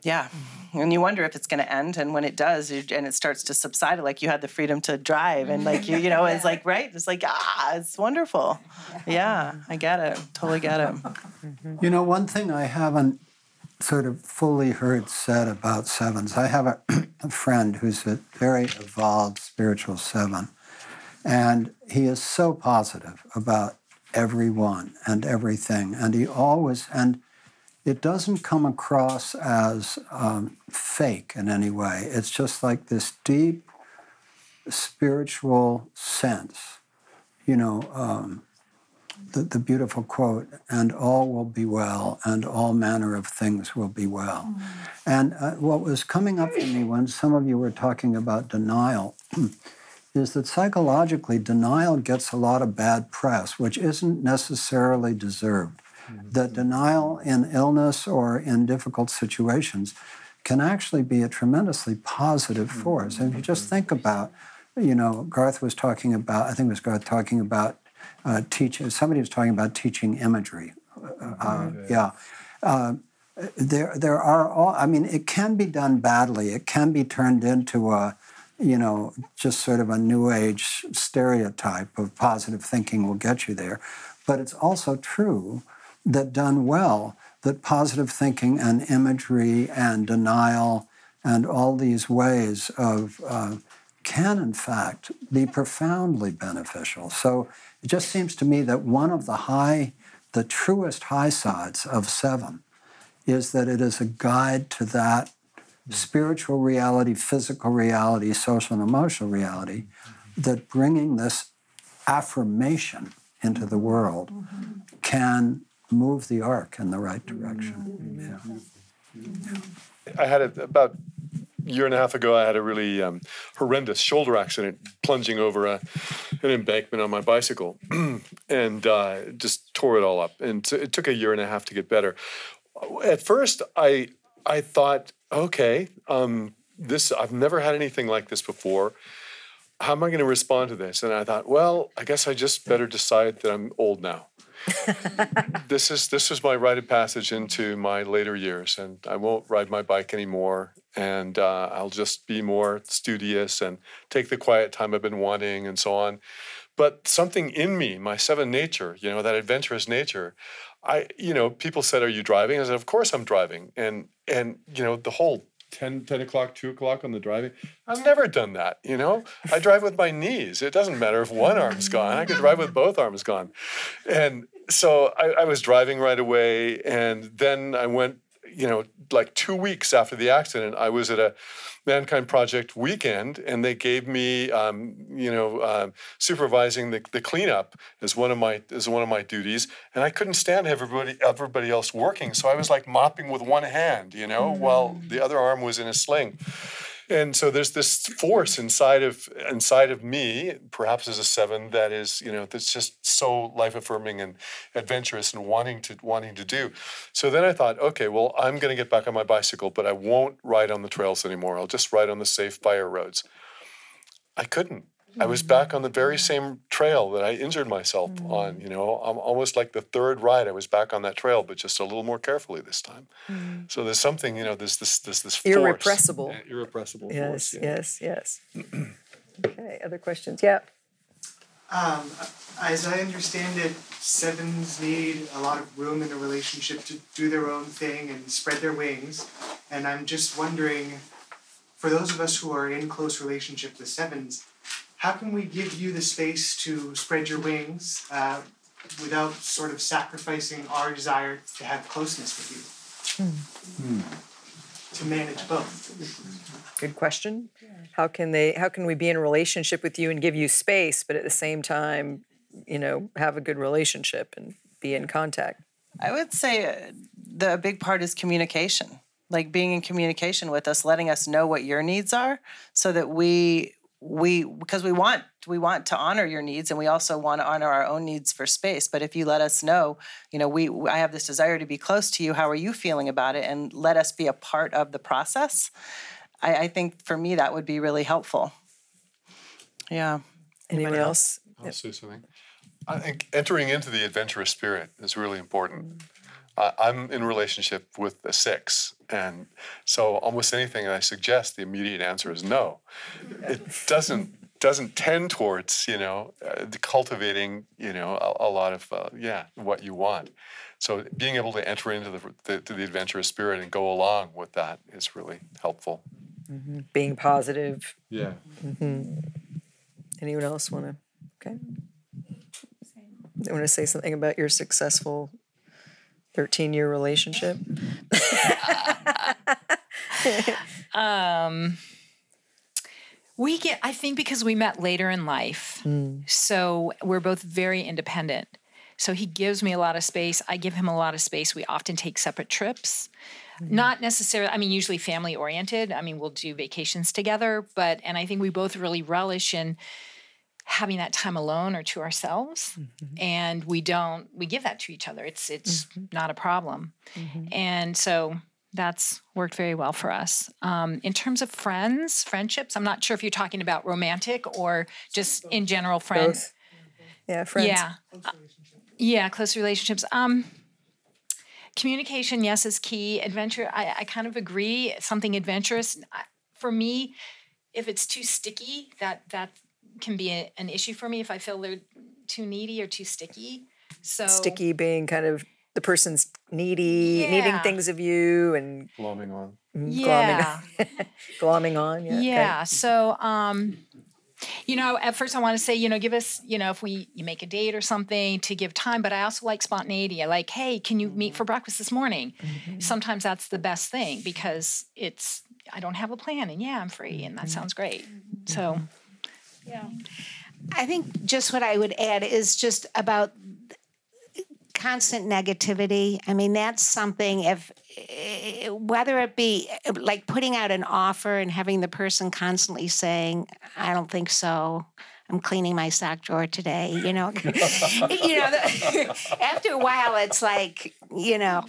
yeah. And you wonder if it's going to end. And when it does, and it starts to subside, like you had the freedom to drive and like you, you know, it's like, right? It's like, ah, it's wonderful. Yeah, I get it. Totally get it. You know, one thing I haven't sort of fully heard said about sevens, I have a, a friend who's a very evolved spiritual seven, and he is so positive about everyone and everything. And he always, and it doesn't come across as um, fake in any way. It's just like this deep spiritual sense, you know. Um, the, the beautiful quote, and all will be well, and all manner of things will be well. Mm. And uh, what was coming up for me when some of you were talking about denial is that psychologically, denial gets a lot of bad press, which isn't necessarily deserved. Mm-hmm. That denial in illness or in difficult situations can actually be a tremendously positive force. And if you just think about, you know, Garth was talking about, I think it was Garth talking about uh, teaching. Somebody was talking about teaching imagery. Uh, uh, yeah. Uh, there, there are all. I mean, it can be done badly. It can be turned into a, you know, just sort of a new age stereotype of positive thinking will get you there. But it's also true that done well, that positive thinking and imagery and denial and all these ways of uh, can, in fact, be profoundly beneficial. So it just seems to me that one of the high, the truest high sides of seven is that it is a guide to that spiritual reality, physical reality, social and emotional reality, that bringing this affirmation into the world can move the arc in the right direction. Yeah. I had a, about a year and a half ago, I had a really um, horrendous shoulder accident plunging over a, an embankment on my bicycle and uh, just tore it all up. And t- it took a year and a half to get better. At first, I I thought, okay, um, this I've never had anything like this before. How am I going to respond to this? And I thought, well, I guess I just better decide that I'm old now. this is this is my rite of passage into my later years, and I won't ride my bike anymore and uh, I'll just be more studious and take the quiet time I've been wanting and so on. But something in me, my seven nature, you know, that adventurous nature, I, you know, people said, "Are you driving?" I said, "Of course I'm driving." And and you know, the whole 10, 10 o'clock, 2 o'clock on the driving. I've never done that, you know? I drive with my knees. It doesn't matter if one arm's gone. I could drive with both arms gone. And so I, I was driving right away. And then I went you know, like two weeks after the accident, I was at a Mankind Project weekend, and they gave me, um, you know, uh, supervising the, the cleanup as one of my as one of my duties, and I couldn't stand everybody everybody else working, so I was like mopping with one hand, you know, mm. while the other arm was in a sling and so there's this force inside of inside of me perhaps as a seven that is you know that's just so life affirming and adventurous and wanting to wanting to do. So then i thought okay well i'm going to get back on my bicycle but i won't ride on the trails anymore. I'll just ride on the safe fire roads. I couldn't I was back on the very same trail that I injured myself mm. on. You know, I'm almost like the third ride. I was back on that trail, but just a little more carefully this time. Mm. So there's something, you know, there's this this this force, irrepressible, yeah, irrepressible. Yes, force, yeah. yes, yes. okay. Other questions? Yeah. Um, as I understand it, sevens need a lot of room in a relationship to do their own thing and spread their wings. And I'm just wondering, for those of us who are in close relationship with sevens, how can we give you the space to spread your wings uh, without sort of sacrificing our desire to have closeness with you? Hmm. To manage both. Good question. How can they? How can we be in a relationship with you and give you space, but at the same time, you know, have a good relationship and be in contact? I would say uh, the big part is communication like being in communication with us letting us know what your needs are so that we we because we want we want to honor your needs and we also want to honor our own needs for space. But if you let us know you know we i have this desire to be close to you how are you feeling about it? And let us be a part of the process. I, I think for me that would be really helpful. Yeah. Anyone else? i'll yep. say something. I think entering into the adventurous spirit is really important. Mm-hmm uh, I'm in relationship with a six, and so almost anything I suggest, the immediate answer is no. It doesn't doesn't tend towards you know uh, cultivating you know a, a lot of uh, yeah what you want. So being able to enter into the, the, to the adventurous spirit and go along with that is really helpful. Mm-hmm. Being positive. Yeah. Mm-hmm. Anyone else want to? Okay. I want to say something about your successful 13 year relationship? um, we get, I think, because we met later in life. So we're both very independent. So he gives me a lot of space. I give him a lot of space. We often take separate trips. Not necessarily, I mean, usually family oriented. I mean, we'll do vacations together, but, and I think we both really relish in having that time alone or to ourselves. And we don't, we give that to each other. It's, it's not a problem. And so that's worked very well for us. Um, in terms of friends, friendships, I'm not sure if you're talking about romantic or just in general friends. Both. Yeah, friends. Yeah. Uh, yeah, close relationships. Um, communication, yes, is key. Adventure, I, I kind of agree. Something adventurous. I- For me, if it's too sticky, that that can be a, an issue for me if I feel they're too needy or too sticky. So Sticky being kind of the person's needy, needing things of you and Glomming on. mm, Yeah. glomming, glomming on. Yeah. okay. So, um, you know, at first I want to say, you know, give us, you know, if we you make a date or something to give time, but I also like spontaneity. I like, hey, can you meet for breakfast this morning? Sometimes that's the best thing because it's I don't have a plan and yeah, I'm free and that sounds great. So, yeah. I think just what I would add is just about constant negativity. I mean, that's something if whether it be like putting out an offer and having the person constantly saying, "I don't think so." I'm cleaning my sock drawer today, you know. you know, after a while it's like, you know,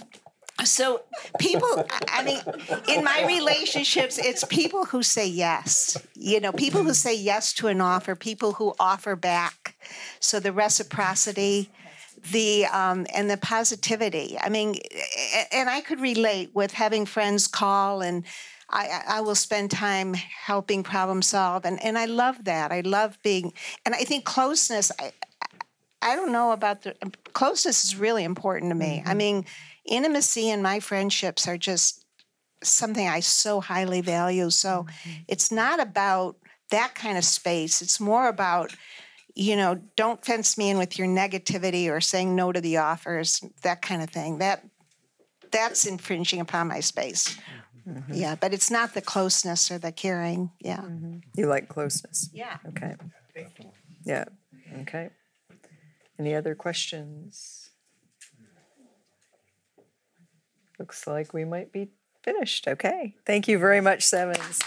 so people i mean in my relationships it's people who say yes. You know people who say yes to an offer people who offer back. So the reciprocity the um, and the positivity. I mean and i could relate with having friends call and I, I will spend time helping problem solve and, and i love that. I love being and i think closeness I, I don't know about the closeness is really important to me. I mean, intimacy and my friendships are just something I so highly value. So mm-hmm. it's not about that kind of space. It's more about, you know, don't fence me in with your negativity or saying no to the offers, that kind of thing. That that's infringing upon my space. Mm-hmm. Mm-hmm. Yeah, but it's not the closeness or the caring. Yeah. You like closeness. Yeah. Okay. Yeah. Okay. Any other questions? Looks like we might be finished. Okay. Thank you very much, Sevens.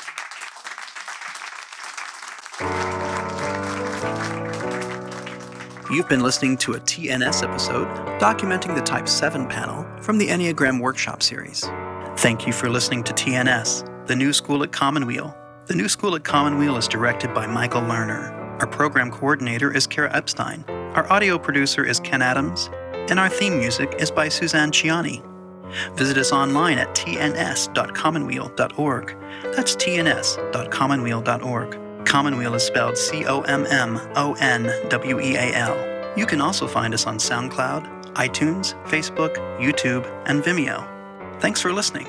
You've been listening to a TNS episode documenting the Type 7 panel from the Enneagram Workshop Series. Thank you for listening to TNS, the new school at Commonweal. The new school at Commonweal is directed by Michael Lerner. Our program coordinator is Kara Epstein. Our audio producer is Ken Adams. And our theme music is by Suzanne Ciani. Visit us online at tns.commonweal.org. That's tns.commonweal.org. Commonweal is spelled C O M M O N W E A L. You can also find us on SoundCloud, iTunes, Facebook, YouTube, and Vimeo. Thanks for listening.